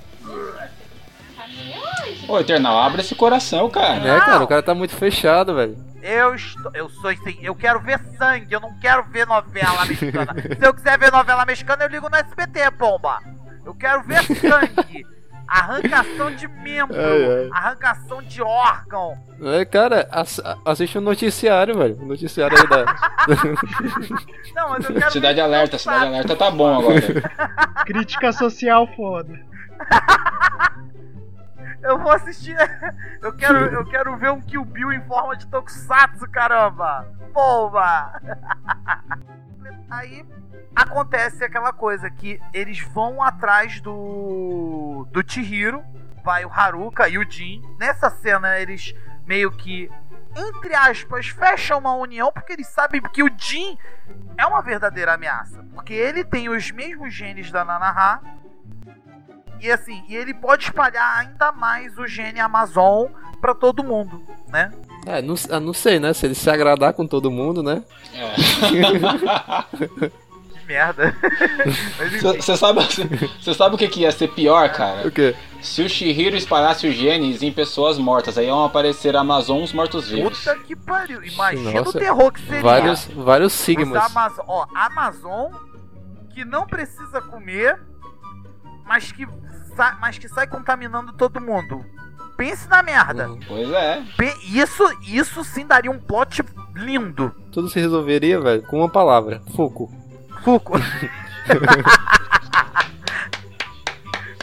[SPEAKER 5] Ô, Eternal, abre esse coração, cara.
[SPEAKER 3] É, cara, o cara tá muito fechado, velho.
[SPEAKER 2] Eu estou. Eu sou assim, eu quero ver sangue, eu não quero ver novela mexicana. Se eu quiser ver novela mexicana, eu ligo no SBT, pomba. Eu quero ver sangue. Arrancação de membro,
[SPEAKER 3] Ai, ai.
[SPEAKER 2] arrancação de órgão.
[SPEAKER 3] É, cara, ass- assiste o noticiário, velho. O noticiário aí da.
[SPEAKER 2] Não, mas eu quero
[SPEAKER 5] Cidade Alerta,
[SPEAKER 2] Sabe?
[SPEAKER 5] Cidade Alerta tá bom agora.
[SPEAKER 4] Crítica social foda.
[SPEAKER 2] Eu vou assistir. Eu quero, eu quero ver um Kill Bill em forma de Tokusatsu, caramba! Pomba! Aí acontece aquela coisa que eles vão atrás do do Chihiro vai o Haruka e o Jin. Nessa cena eles meio que entre aspas, fecham uma união porque eles sabem que o Jin é uma verdadeira ameaça. Porque ele tem os mesmos genes da Nanaha. E assim, e ele pode espalhar ainda mais o gene Amazon para todo mundo, né?
[SPEAKER 3] É, não, eu não sei, né? Se ele se agradar com todo mundo, né?
[SPEAKER 5] É.
[SPEAKER 2] Que merda.
[SPEAKER 5] Você sabe, cê sabe o que, que ia ser pior, cara?
[SPEAKER 3] O quê?
[SPEAKER 5] Se o Shihiro espalhasse os genes em pessoas mortas, aí iam aparecer Amazons mortos-vivos.
[SPEAKER 2] Puta que pariu. Imagina
[SPEAKER 3] Nossa,
[SPEAKER 2] o terror que seria.
[SPEAKER 3] Vários, vários
[SPEAKER 2] Os
[SPEAKER 3] sigmas.
[SPEAKER 2] Amazon, ó, Amazon que não precisa comer, mas que, mas que sai contaminando todo mundo. Pense na merda.
[SPEAKER 3] Uhum.
[SPEAKER 5] Pois é.
[SPEAKER 2] Isso, isso sim daria um plot lindo.
[SPEAKER 3] Tudo se resolveria, velho, com uma palavra. Fuku.
[SPEAKER 2] Fuco.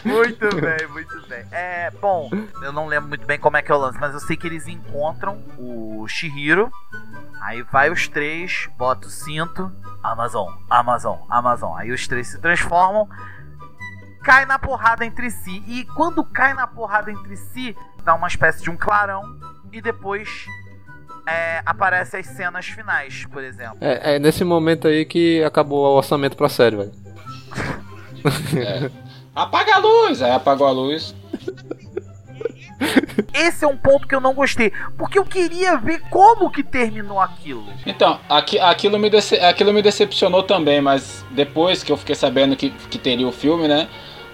[SPEAKER 2] muito bem, muito bem. É, bom, eu não lembro muito bem como é que é o lance, mas eu sei que eles encontram o Shihiro. Aí vai os três, bota o cinto, Amazon, Amazon, Amazon. Aí os três se transformam, cai na porrada entre si. E quando cai na porrada entre si, dá uma espécie de um clarão e depois é, aparecem as cenas finais, por exemplo.
[SPEAKER 3] É, é nesse momento aí que acabou o orçamento pra série, velho.
[SPEAKER 5] é. Apaga a luz! Aí apagou a luz.
[SPEAKER 2] Esse é um ponto que eu não gostei, porque eu queria ver como que terminou aquilo.
[SPEAKER 5] Então, aqui, aquilo, me dece, aquilo me decepcionou também, mas depois que eu fiquei sabendo que, que teria o filme, né?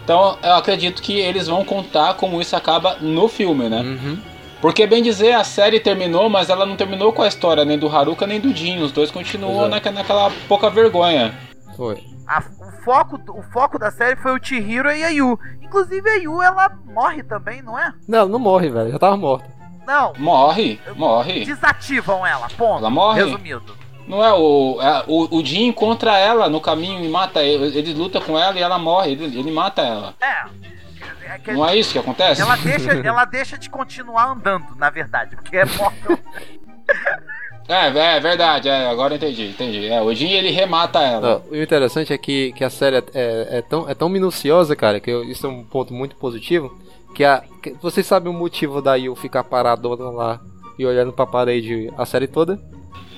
[SPEAKER 5] Então eu acredito que eles vão contar como isso acaba no filme, né?
[SPEAKER 3] Uhum.
[SPEAKER 5] Porque, bem dizer, a série terminou, mas ela não terminou com a história nem do Haruka nem do Jin. Os dois continuam
[SPEAKER 3] Exato.
[SPEAKER 5] naque- naquela pouca vergonha.
[SPEAKER 3] Foi.
[SPEAKER 2] A- o, foco, o foco da série foi o Chihiro e a Yu. Inclusive a Yu, ela morre também, não é?
[SPEAKER 3] Não, ela não morre, velho. Já tava morta.
[SPEAKER 2] Não,
[SPEAKER 5] Morre, morre.
[SPEAKER 2] desativam ela, ponto.
[SPEAKER 5] Ela morre?
[SPEAKER 2] Resumido.
[SPEAKER 5] Não é o. é- o, o Jin encontra ela no caminho e mata ele. Ele luta com ela e ela morre. Ele, ele mata ela.
[SPEAKER 2] É. é que-
[SPEAKER 5] Não é isso que acontece?
[SPEAKER 2] ela, deixa, ela deixa de continuar andando, na verdade, porque é morta.
[SPEAKER 5] É, é verdade, é, agora eu entendi, entendi. É, o Jin ele remata ela.
[SPEAKER 3] O interessante é que, que a série é, é, é tão, é tão minuciosa, cara, que eu- isso é um ponto muito positivo. Que, a, que vocês sabem o motivo da Yu ficar paradona lá e olhando pra parede a série toda?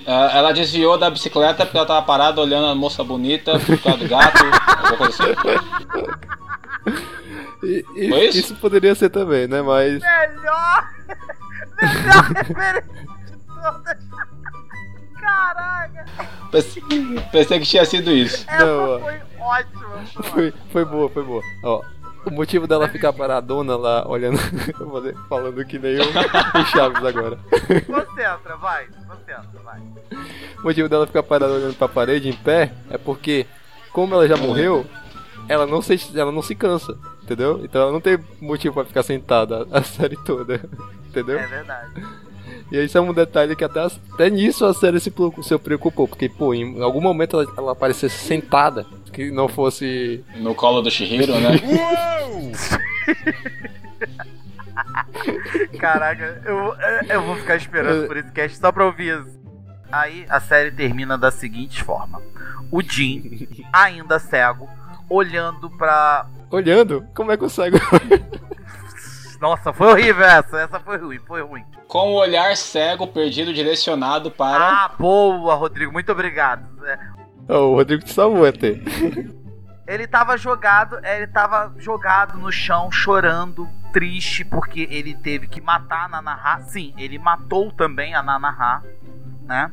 [SPEAKER 5] É, Ela desviou da bicicleta porque ela tava parada olhando a moça bonita, por causa do gato, alguma coisa assim.
[SPEAKER 3] E- e-
[SPEAKER 5] Foi isso?
[SPEAKER 3] isso poderia ser também, né? Mas.
[SPEAKER 2] Melhor. Melhor referência de todas. Caraca.
[SPEAKER 5] Pensei, pensei que tinha sido isso.
[SPEAKER 2] Essa
[SPEAKER 3] Não, ó.
[SPEAKER 2] foi ótima. Foi
[SPEAKER 3] Foi, foi boa, foi boa. Ó, o motivo dela ficar paradona lá olhando. falando que nem o, Chaves agora.
[SPEAKER 2] Concentra, vai. Concentra, vai.
[SPEAKER 3] O motivo dela ficar parada olhando pra parede em pé é porque, como ela já morreu, ela não se, ela não se cansa, entendeu? Então ela não tem motivo pra ficar sentada a, a série toda, entendeu?
[SPEAKER 2] É verdade.
[SPEAKER 3] E isso é um detalhe que até, até nisso a série se, se preocupou, porque, pô, em algum momento ela, ela aparecesse sentada, que não fosse.
[SPEAKER 5] No colo do Shihiro, né?
[SPEAKER 2] Caraca, eu, eu vou ficar esperando por esse cast só pra ouvir isso. Aí a série termina da seguinte forma: o Jin, ainda cego, olhando pra.
[SPEAKER 3] Olhando? Como é que eu saio?
[SPEAKER 2] Nossa, foi horrível essa. Essa foi ruim, foi ruim.
[SPEAKER 5] Com o olhar cego, perdido, direcionado para.
[SPEAKER 2] Ah, boa, Rodrigo, muito obrigado.
[SPEAKER 3] O Rodrigo te salvou até.
[SPEAKER 2] Ele tava jogado, é, ele tava jogado no chão, chorando, triste, porque ele teve que matar a Nanaha. Sim, ele matou também a Nanaha, né?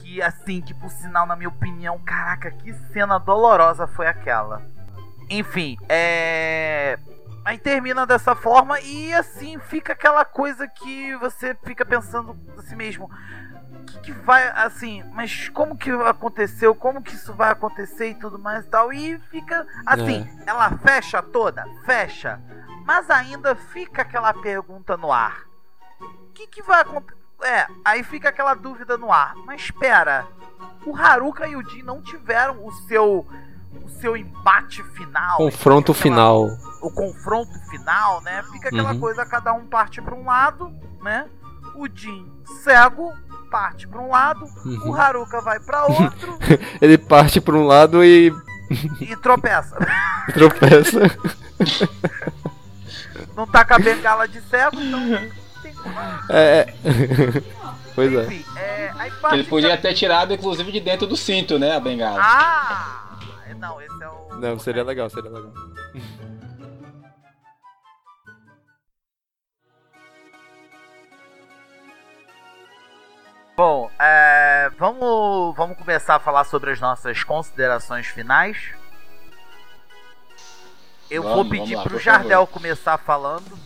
[SPEAKER 2] Que assim, que por sinal, na minha opinião, caraca, que cena dolorosa foi aquela. Enfim, é. Aí termina dessa forma e assim fica aquela coisa que você fica pensando assim mesmo. Que, que vai, assim, mas como que aconteceu? Como que isso vai acontecer e tudo mais e tal? E fica assim, ela fecha toda? Fecha. Mas ainda fica aquela pergunta no ar. O que, que vai acontecer? É, aí fica aquela dúvida no ar. Mas espera, o Haruka e o Jin não tiveram o seu o seu embate final.
[SPEAKER 3] Confronto
[SPEAKER 2] aquela-
[SPEAKER 3] final.
[SPEAKER 2] O confronto final, né? Fica aquela
[SPEAKER 3] Uhum.
[SPEAKER 2] coisa, cada um parte para um lado, né? O Jin cego parte para um lado,
[SPEAKER 3] Uhum.
[SPEAKER 2] o Haruka vai para outro
[SPEAKER 3] Ele parte pra um lado e
[SPEAKER 2] e tropeça.
[SPEAKER 3] tropeça.
[SPEAKER 2] não tá com a bengala de cego, então. tem como.
[SPEAKER 3] É. é. pois é.
[SPEAKER 2] Enfim, é.
[SPEAKER 5] Ele podia ter tirado, inclusive, de dentro do cinto, né? A bengala.
[SPEAKER 2] Ah! Não, esse é o.
[SPEAKER 3] Não, seria legal, seria legal.
[SPEAKER 2] Bom, é, vamos, vamos começar a falar sobre as nossas considerações finais. Eu
[SPEAKER 5] Vamos,
[SPEAKER 2] vou pedir
[SPEAKER 5] lá,
[SPEAKER 2] pro
[SPEAKER 5] por
[SPEAKER 2] Jardel
[SPEAKER 5] favor.
[SPEAKER 2] começar falando.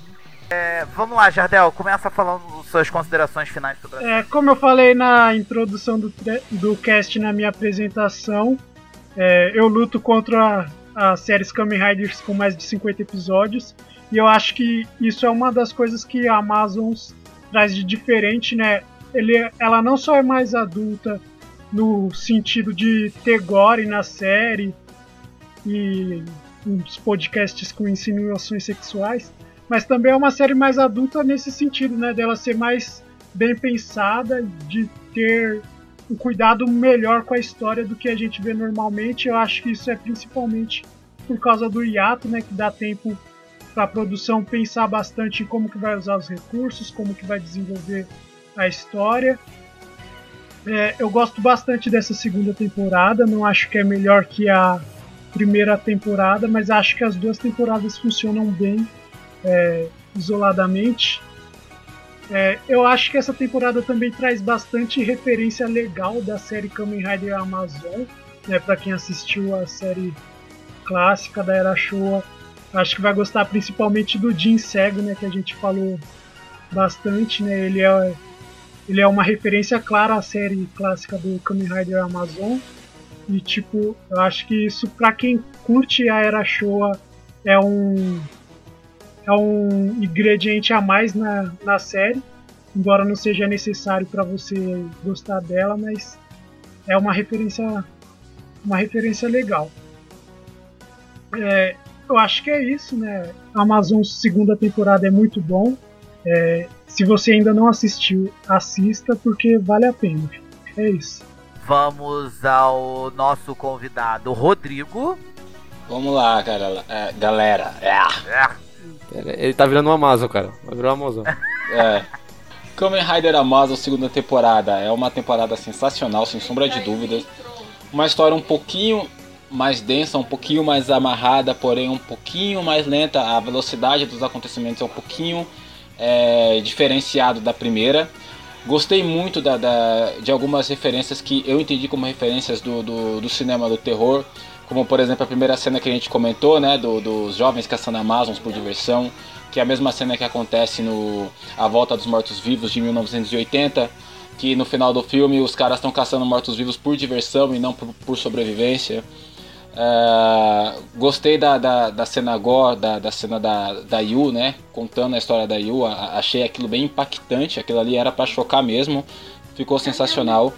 [SPEAKER 2] É, vamos lá, Jardel, começa falando suas considerações finais sobre a
[SPEAKER 4] É, como eu falei na introdução do, do cast na minha apresentação, é, eu luto contra as séries Kamen Riders com mais de 50 episódios. E eu acho que isso é uma das coisas que a Amazon traz de diferente, né? Ele, ela não só é mais adulta no sentido de ter gore na série e uns podcasts com insinuações sexuais, mas também é uma série mais adulta nesse sentido, né? Dela ser mais bem pensada, de ter um cuidado melhor com a história do que a gente vê normalmente. Eu acho que isso é principalmente por causa do hiato, né? Que dá tempo para a produção pensar bastante em como que vai usar os recursos, como que vai desenvolver a história. É, eu gosto bastante dessa segunda temporada, não acho que é melhor que a primeira temporada, mas acho que as duas temporadas funcionam bem é, isoladamente. É, eu acho que essa temporada também traz bastante referência legal da série Kamen Rider Amazon, né, para quem assistiu a série clássica da Era Showa. Acho que vai gostar principalmente do Jin Cego, né, que a gente falou bastante, né? Ele é ele é uma referência clara à série clássica do Kamen Rider Amazon. E tipo, eu acho que isso para quem curte a Era Showa é um é um ingrediente a mais na, na série, embora não seja necessário para você gostar dela, mas é uma referência uma referência legal. É, eu acho que é isso, né? Amazon segunda temporada é muito bom. É, se você ainda não assistiu, assista porque vale a pena. É isso.
[SPEAKER 2] Vamos ao nosso convidado Rodrigo.
[SPEAKER 5] Vamos lá, cara. É, galera. É.
[SPEAKER 2] É,
[SPEAKER 3] Ele tá virando um Amazon, cara. Vai virar um Amazon.
[SPEAKER 5] É. Kamen Rider Amazon, segunda temporada. É uma temporada sensacional, sem sombra de dúvidas. Uma história um pouquinho mais densa, um pouquinho mais amarrada, porém um pouquinho mais lenta. A velocidade dos acontecimentos é um pouquinho é, diferenciado da primeira. Gostei muito da, da- de algumas referências que eu entendi como referências do, do, do cinema do terror. Como por exemplo a primeira cena que a gente comentou, né? do- dos jovens caçando Amazons por diversão. Que é a mesma cena que acontece no A Volta dos Mortos Vivos de 1980. Que no final do filme os caras estão caçando mortos-vivos por diversão e não por, por sobrevivência. É, gostei da, da, da cena gore, da, da cena da, da Yu, né? Contando a história da Yu. A- achei aquilo bem impactante. Aquilo ali era pra chocar mesmo. Ficou sensacional.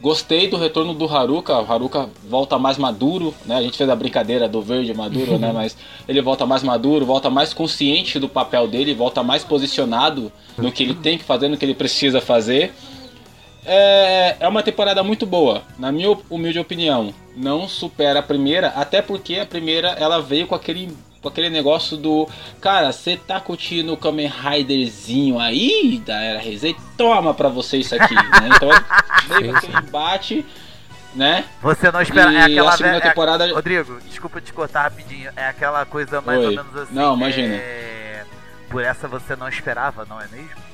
[SPEAKER 5] Gostei do retorno do Haruka. O Haruka volta mais maduro, né? A gente fez a brincadeira do verde maduro, né? Mas ele volta mais maduro, volta mais consciente do papel dele, volta mais posicionado no que ele tem que fazer, no que ele precisa fazer. É, é uma temporada muito boa, na minha humilde opinião. Não supera a primeira, até porque a primeira ela veio com aquele, com aquele negócio do cara, você tá curtindo o Kamen Riderzinho aí da Era Reset? Toma pra você isso aqui, né? Então veio com aquele embate, né?
[SPEAKER 2] Você não espera.
[SPEAKER 5] E
[SPEAKER 2] é aquela
[SPEAKER 5] a segunda
[SPEAKER 2] é-
[SPEAKER 5] temporada-
[SPEAKER 2] Rodrigo, desculpa te cortar rapidinho. É aquela coisa mais
[SPEAKER 5] Oi.
[SPEAKER 2] ou menos assim.
[SPEAKER 5] Não, imagina.
[SPEAKER 2] é, Por essa você não esperava, não é mesmo?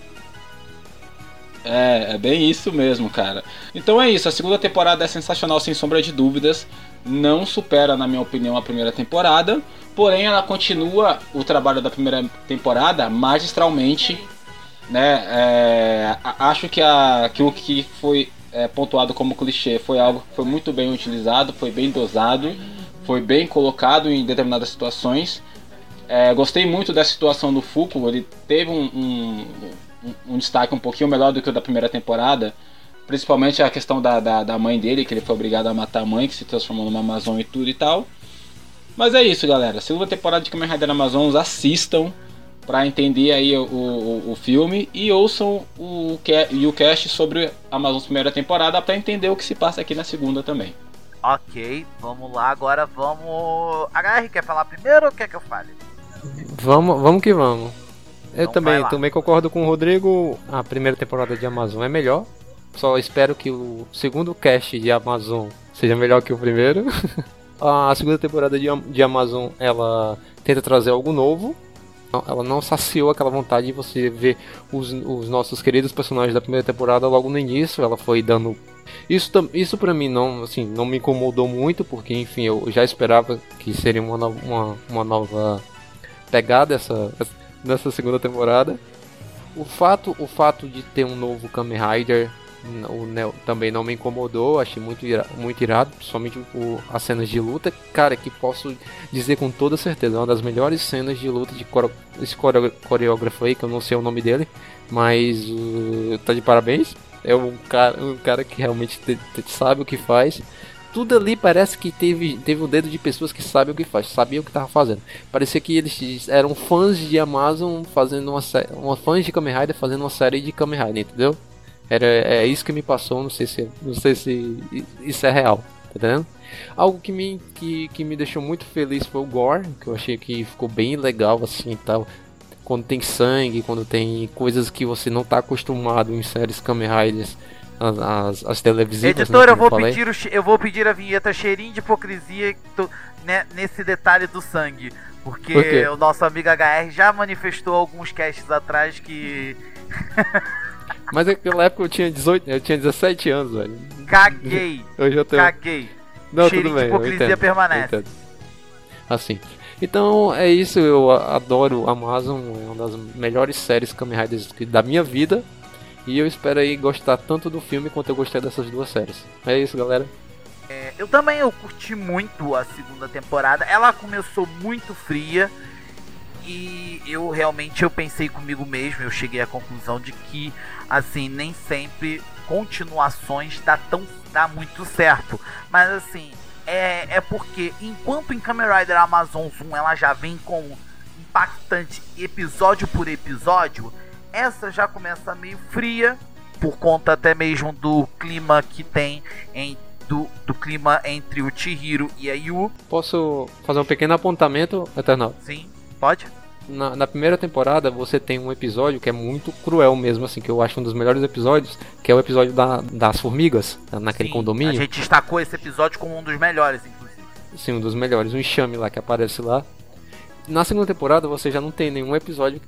[SPEAKER 5] É, é bem isso mesmo, cara. Então é isso, a segunda temporada é sensacional, sem sombra de dúvidas. Não supera, na minha opinião, a primeira temporada. Porém, ela continua o trabalho da primeira temporada magistralmente. Né? É, acho que, a, que o que foi é, pontuado como clichê foi algo que foi muito bem utilizado, foi bem dosado, foi bem colocado em determinadas situações. É, gostei muito da situação do Fuku, ele teve um, um, um- um destaque um pouquinho melhor do que o da primeira temporada. Principalmente a questão da, da, da mãe dele, que ele foi obrigado a matar a mãe, que se transformou numa Amazon e tudo e tal. Mas é isso, galera. Segunda temporada de Kamen Rider Amazons, assistam para entender aí o, o, o filme e ouçam o, e o cast sobre Amazons primeira temporada para entender o que se passa aqui na segunda também.
[SPEAKER 2] Ok, vamos lá, agora vamos. HR, quer falar primeiro ou quer que eu fale?
[SPEAKER 3] Vamos, vamos que vamos. Eu
[SPEAKER 2] Então
[SPEAKER 3] também, também concordo com o Rodrigo. A primeira temporada de Amazon é melhor. Só espero que o segundo cast de Amazon seja melhor que o primeiro. a segunda temporada de, de Amazon ela tenta trazer algo novo. Ela não saciou aquela vontade de você ver os, os nossos queridos personagens da primeira temporada logo no início. Ela foi dando. Isso, isso pra mim não, assim, não me incomodou muito, porque enfim, eu já esperava que seria uma, no- uma, uma nova pegada essa, nessa segunda temporada. O fato, o fato de ter um novo Kamen Rider o Neo também não me incomodou, achei muito, ira, muito irado, principalmente o, as cenas de luta, cara, que posso dizer com toda certeza, é uma das melhores cenas de luta de esse core, coreógrafo aí, que eu não sei o nome dele, mas uh, tá de parabéns, é um cara, um cara que realmente te- te- sabe o que faz. Tudo ali parece que teve, teve um dedo de pessoas que sabem o que faz, sabiam o que tava fazendo. Parecia que eles eram fãs de Amazon fazendo uma série, uma fãs de Kamen Rider fazendo uma série de Kamen Rider, entendeu? Era é isso que me passou, não sei se não sei se isso é real, tá entendendo? Algo que me que, que me deixou muito feliz foi o gore, que eu achei que ficou bem legal assim, e tal. Quando tem sangue, quando tem coisas que você não tá acostumado em séries Kamen Riders, as, as, as televisivas. né,
[SPEAKER 2] Editor, eu vou,
[SPEAKER 3] falei.
[SPEAKER 2] pedir o, eu vou pedir a vinheta cheirinho de hipocrisia tô- né, nesse detalhe do sangue. Porque
[SPEAKER 3] Por
[SPEAKER 2] o nosso amigo HR já manifestou alguns casts atrás que.
[SPEAKER 3] Mas naquela época eu tinha 18, eu tinha 17 anos, velho.
[SPEAKER 2] Caguei!
[SPEAKER 3] Hoje eu tenho.
[SPEAKER 2] Caguei!
[SPEAKER 3] Não,
[SPEAKER 2] Cheirinho
[SPEAKER 3] tudo bem.
[SPEAKER 2] de hipocrisia
[SPEAKER 3] entendo,
[SPEAKER 2] permanece.
[SPEAKER 3] Assim. Então é isso, eu adoro Amazon, é uma das melhores séries Kamen Riders da minha vida. E eu espero aí gostar tanto do filme quanto eu gostei dessas duas séries. É isso, galera.
[SPEAKER 2] É, eu também eu curti muito a segunda temporada. Ela começou muito fria e eu realmente eu pensei comigo mesmo, eu cheguei à conclusão de que assim, nem sempre continuações dá tão dá muito certo. Mas assim, é, é porque enquanto em Kamen Rider Amazon Zoom ela já vem com impactante episódio por episódio, essa já começa meio fria por conta até mesmo do clima que tem em do, do clima entre o Chihiro e a Yu.
[SPEAKER 3] Posso fazer um pequeno apontamento, Eternal?
[SPEAKER 2] Sim, pode?
[SPEAKER 3] Na, na primeira temporada você tem um episódio que é muito cruel mesmo, assim, que eu acho um dos melhores episódios, que é o episódio da- das formigas, naquele
[SPEAKER 2] Sim,
[SPEAKER 3] condomínio.
[SPEAKER 2] A gente destacou esse episódio como um dos melhores, inclusive.
[SPEAKER 3] Sim, um dos melhores, um enxame lá que aparece lá. Na segunda temporada você já não tem nenhum episódio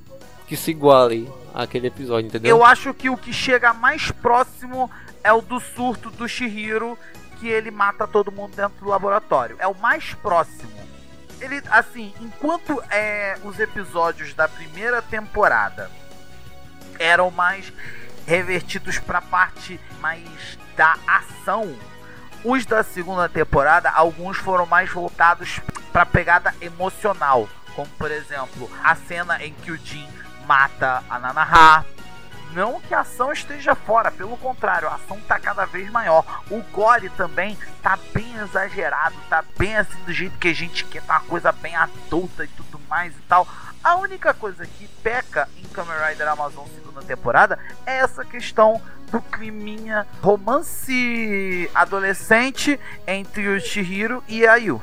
[SPEAKER 3] que se iguale àquele episódio, entendeu?
[SPEAKER 2] Eu acho que o que chega mais próximo é o do surto do Shihiro, que ele mata todo mundo dentro do laboratório. É o mais próximo. Ele, assim, enquanto é, os episódios da primeira temporada eram mais revertidos para a parte mais da ação, os da segunda temporada, alguns foram mais voltados para pegada emocional, como por exemplo a cena em que o Jin mata a Nanaha. Não que a ação esteja fora, pelo contrário, a ação tá cada vez maior. O gore também tá bem exagerado, tá bem assim do jeito que a gente quer, tá uma coisa bem adulta e tudo mais e tal. A única coisa que peca em Kamen Rider Amazon segunda temporada é essa questão do climinha romance adolescente entre o Chihiro e a Yu.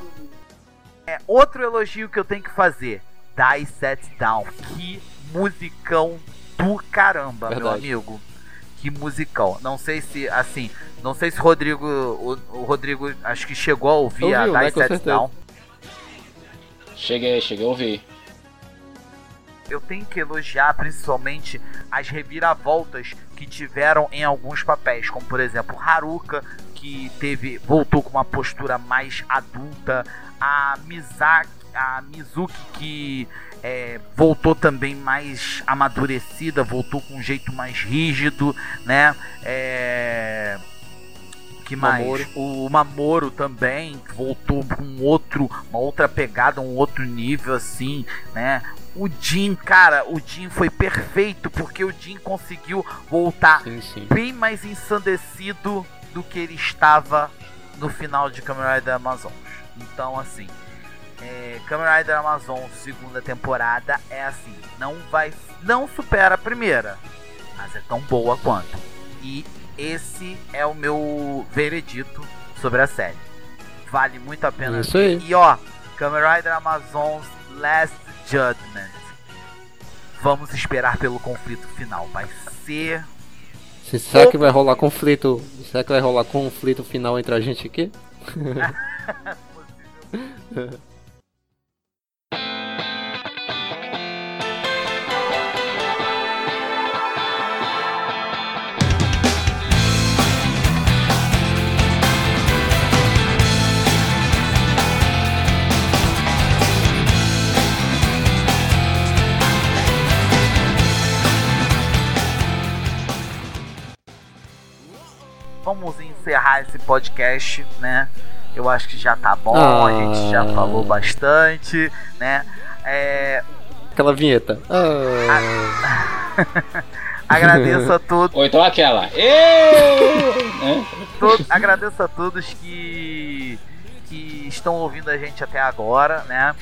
[SPEAKER 2] É, outro elogio que eu tenho que fazer, Die Set Down. Que musicão do caramba, meu
[SPEAKER 3] Verdade.
[SPEAKER 2] amigo. Que musicão. Não sei se, assim, não sei se o Rodrigo, o, o Rodrigo acho que chegou a ouvir
[SPEAKER 3] Ouviu,
[SPEAKER 2] a Die
[SPEAKER 3] né,
[SPEAKER 2] Set. Down.
[SPEAKER 5] Cheguei, cheguei a ouvir.
[SPEAKER 2] eu tenho que elogiar principalmente as reviravoltas que tiveram em alguns papéis, como por exemplo Haruka, que teve voltou com uma postura mais adulta, a Mizaki, a Mizuki que é, voltou também mais amadurecida, voltou com um jeito mais rígido, né? É, que mais?
[SPEAKER 3] Mamoru.
[SPEAKER 2] O Mamoro também voltou com outro, uma outra pegada, um outro nível assim, né? O Jin, cara, o Jin foi perfeito porque o Jin conseguiu voltar
[SPEAKER 3] Sim, sim.
[SPEAKER 2] bem mais ensandecido do que ele estava no final de Kamen Rider Amazon. Então, assim, é, Kamen Rider Amazon segunda temporada é assim, não vai, não supera a primeira, mas é tão boa quanto. E esse é o meu veredito sobre a série. Vale muito a pena
[SPEAKER 3] Isso aí.
[SPEAKER 2] E ó, Kamen Rider Amazon's Last Judgment. Vamos esperar pelo conflito final. Vai ser.
[SPEAKER 3] Será que vai rolar conflito? Será que vai rolar conflito final entre a gente aqui?
[SPEAKER 2] encerrar esse podcast, né? Eu acho que já tá bom, a gente já
[SPEAKER 3] Ah.
[SPEAKER 2] falou bastante, né? É,
[SPEAKER 3] Aquela vinheta. Ah,
[SPEAKER 2] agradeço a todos.
[SPEAKER 5] Ou então aquela. Né?
[SPEAKER 2] to- agradeço a todos que, que estão ouvindo a gente até agora, né?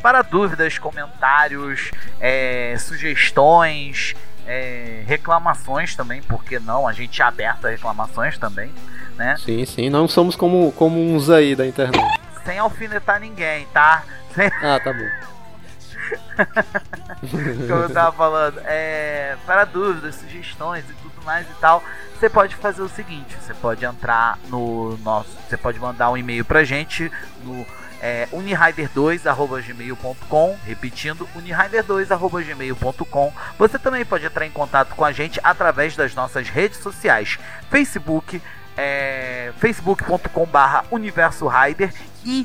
[SPEAKER 2] Para dúvidas, comentários, é, sugestões, é, reclamações também, por que não? A gente é aberto a reclamações também, né?
[SPEAKER 3] sim, sim. Não somos como, como uns aí da internet.
[SPEAKER 2] Sem alfinetar ninguém, tá? Sem,
[SPEAKER 3] Ah, tá bom.
[SPEAKER 2] como eu tava falando, é, para dúvidas, sugestões e tudo mais e tal, você pode fazer o seguinte: você pode entrar no nosso, você pode mandar um e-mail pra gente no é, unihider2@gmail.com, repetindo unihider2@gmail.com. Você também pode entrar em contato com a gente através das nossas redes sociais, Facebook, é, facebook.com/universo Rider e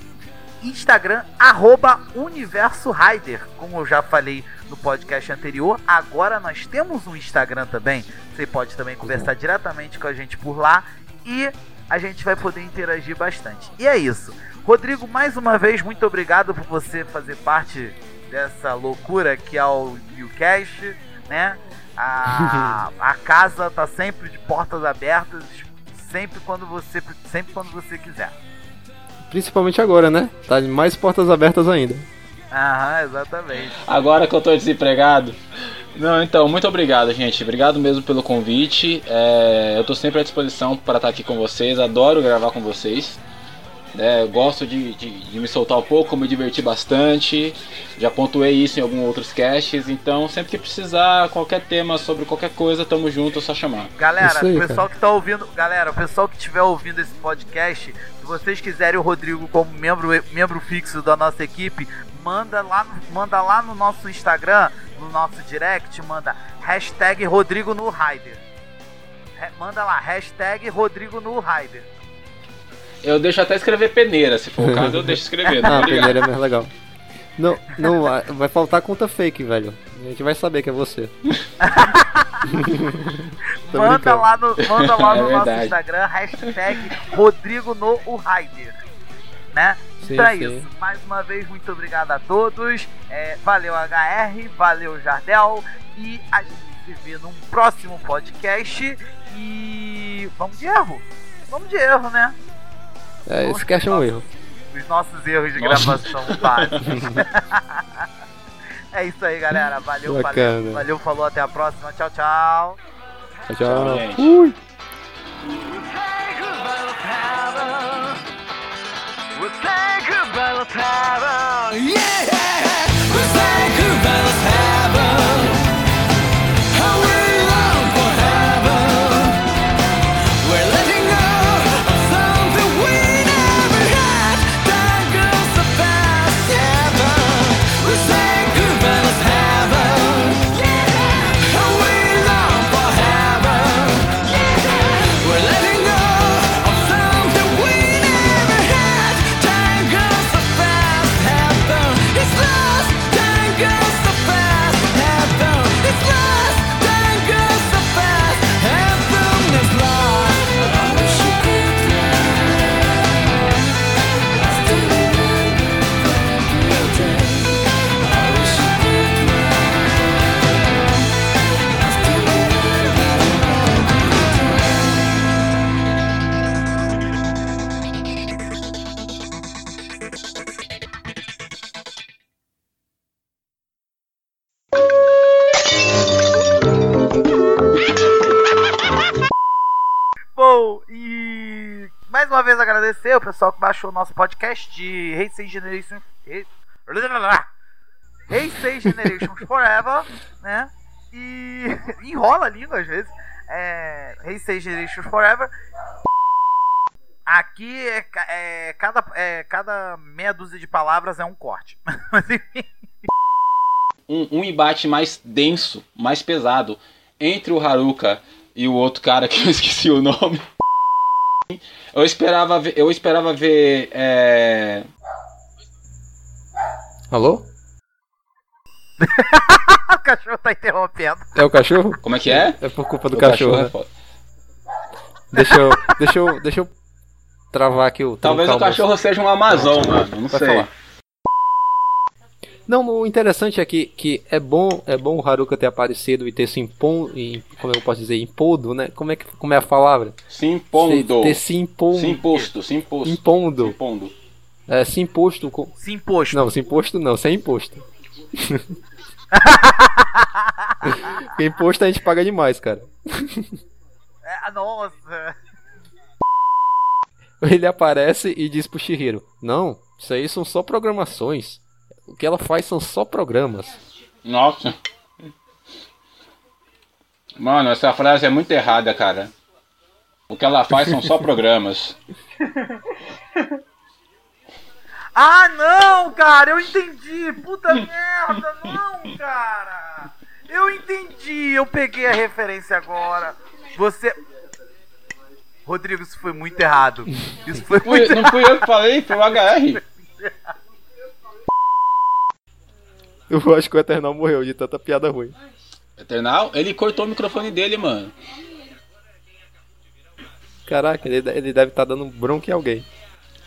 [SPEAKER 2] Instagram, arroba Universo Rider. Como eu já falei no podcast anterior, agora nós temos um Instagram também. Você pode também conversar diretamente com a gente por lá e a gente vai poder interagir bastante. E é isso. Rodrigo, mais uma vez, muito obrigado por você fazer parte dessa loucura que é o Newcast, né? A, a casa tá sempre de portas abertas, sempre quando você, sempre quando você quiser.
[SPEAKER 3] Principalmente agora, né? Tá mais portas abertas ainda.
[SPEAKER 2] Aham, exatamente.
[SPEAKER 5] Agora que eu tô desempregado. Não, então, muito obrigado, gente. Obrigado mesmo pelo convite. É, eu tô sempre à disposição para estar aqui com vocês. Adoro gravar com vocês. É, gosto de, de, de me soltar um pouco, me divertir bastante. Já pontuei isso em alguns outros casts. Então, sempre que precisar, qualquer tema sobre qualquer coisa, tamo junto, é só chamar.
[SPEAKER 2] Galera,
[SPEAKER 3] aí,
[SPEAKER 2] o pessoal que tá ouvindo, galera, o pessoal que estiver ouvindo esse podcast, se vocês quiserem o Rodrigo como membro, membro fixo da nossa equipe, manda lá, no- manda lá no nosso Instagram, no nosso direct, manda hashtag Rodrigo no Rider. Manda lá, hashtag Rodrigo no Rider.
[SPEAKER 5] Eu deixo até escrever peneira, se for o caso, eu deixo escrever.
[SPEAKER 3] Ah,
[SPEAKER 5] Tá
[SPEAKER 3] a
[SPEAKER 5] ligado?
[SPEAKER 3] peneira é mais legal. Não, não, vai- vai faltar conta fake, velho. A gente vai saber que é você.
[SPEAKER 2] Manda lá no, manda lá
[SPEAKER 5] É
[SPEAKER 2] no nosso
[SPEAKER 5] verdade.
[SPEAKER 2] Instagram, hashtag Rodrigo no Rider. Né?
[SPEAKER 3] Sim,
[SPEAKER 2] então é
[SPEAKER 3] sim.
[SPEAKER 2] isso. Mais uma vez, muito obrigado a todos. É, valeu HR, valeu Jardel. E a gente se vê num próximo podcast. E vamos de erro. Vamos de erro, né?
[SPEAKER 3] É, esse cast é um erro.
[SPEAKER 2] Os nossos erros de
[SPEAKER 5] Nossa.
[SPEAKER 2] gravação básicos. é isso aí, galera. Valeu, valeu, valeu, falou, até a próxima. Tchau, tchau.
[SPEAKER 3] Tchau,
[SPEAKER 5] Tchau,
[SPEAKER 3] tchau.
[SPEAKER 5] gente.
[SPEAKER 3] Ui.
[SPEAKER 2] Bom, mais uma vez agradecer o pessoal que baixou o nosso podcast de Race Generation. Heisei Generations Forever, né? E enrola a língua às vezes. É, Heisei Generations Forever. Aqui é, é, cada, é, cada meia dúzia de palavras é um corte. Mas enfim.
[SPEAKER 5] Um, um embate mais denso, mais pesado entre o Haruka e o outro cara que eu esqueci o nome. Eu esperava ver, eu esperava ver é,
[SPEAKER 3] Alô?
[SPEAKER 2] o cachorro tá interrompendo.
[SPEAKER 3] É o cachorro?
[SPEAKER 5] Como é que é?
[SPEAKER 3] É por culpa do
[SPEAKER 5] O
[SPEAKER 3] cachorro,
[SPEAKER 5] é
[SPEAKER 3] né? Deixa eu, deixa eu, deixa eu travar aqui o.
[SPEAKER 5] Talvez o cachorro seja um Amazon, mano. Não
[SPEAKER 3] Vai
[SPEAKER 5] sei.
[SPEAKER 3] falar. Não, o interessante é que, que é bom é bom o Haruka ter aparecido e ter se impondo, como eu posso dizer, impondo, né? Como é que como é a palavra?
[SPEAKER 5] Se impondo.
[SPEAKER 3] Se- ter se impondo.
[SPEAKER 5] Se imposto, se imposto.
[SPEAKER 3] Impondo.
[SPEAKER 5] Se impondo.
[SPEAKER 3] É, se imposto com...
[SPEAKER 2] Se imposto.
[SPEAKER 3] Não, se imposto não, sem imposto. Imposto a gente paga demais, cara.
[SPEAKER 2] É, nossa.
[SPEAKER 3] Ele aparece e diz pro Shihiro: Não, isso aí são só programações. O que ela faz são só programas.
[SPEAKER 5] Nossa. Mano, essa frase é muito errada, cara. O que ela faz são só programas.
[SPEAKER 2] Ah, não, cara, eu entendi. Puta merda, não, cara. Eu entendi, eu peguei a referência agora. Você. Rodrigo, isso foi muito errado. Isso foi
[SPEAKER 5] Fui-
[SPEAKER 2] muito
[SPEAKER 5] não fui eu que falei, foi o HR.
[SPEAKER 3] Eu acho que o Eternal morreu de tanta piada ruim.
[SPEAKER 5] Eternal, ele cortou o microfone dele, mano.
[SPEAKER 3] Caraca, ele, ele deve estar dando bronca em alguém.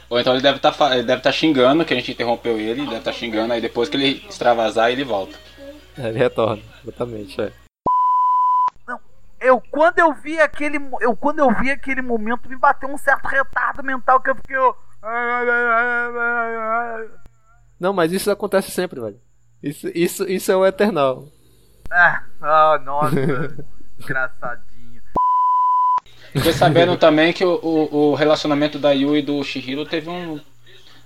[SPEAKER 5] Ou então ele deve estar ele deve tá xingando que a gente interrompeu ele, deve estar xingando, aí depois que ele extravasar ele volta.
[SPEAKER 3] É, Ele retorna, exatamente, é.
[SPEAKER 2] Eu quando eu vi aquele eu quando eu vi aquele momento me bateu um certo retardo mental que eu fiquei ó,
[SPEAKER 3] Não, mas isso acontece sempre, velho. Isso, isso, isso é o Eternal.
[SPEAKER 2] Ah, ah, nossa. Engraçadinho.
[SPEAKER 5] Fiquei sabendo também que o, o, o relacionamento da Yu e do Shihiro teve um.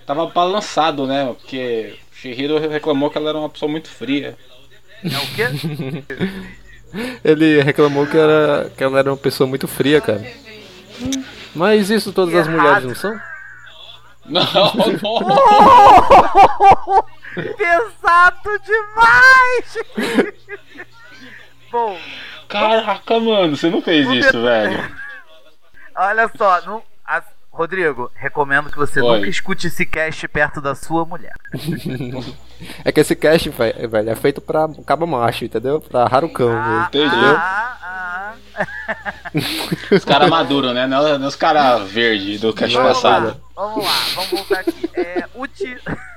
[SPEAKER 5] Tava balançado, né? Porque o Shihiro reclamou que ela era uma pessoa muito fria.
[SPEAKER 2] É o quê?
[SPEAKER 3] Ele reclamou que, era, que ela era uma pessoa muito fria, cara. Mas isso todas as mulheres não são?
[SPEAKER 5] Não,
[SPEAKER 2] Pesado demais! Bom,
[SPEAKER 5] Caraca, mano, você não fez isso, velho.
[SPEAKER 2] olha só, não, as- Rodrigo, recomendo que você
[SPEAKER 3] Oi.
[SPEAKER 2] nunca escute esse cast perto da sua mulher.
[SPEAKER 3] É que esse cast, ve- velho, é feito pra cabo macho, entendeu? Pra Harucão,
[SPEAKER 2] Ah,
[SPEAKER 3] entendeu?
[SPEAKER 5] Os caras maduros, né? Não, não os caras verdes do cast
[SPEAKER 2] Vamos
[SPEAKER 5] passado.
[SPEAKER 2] lá, vamos lá, vamos voltar aqui. É, o ti...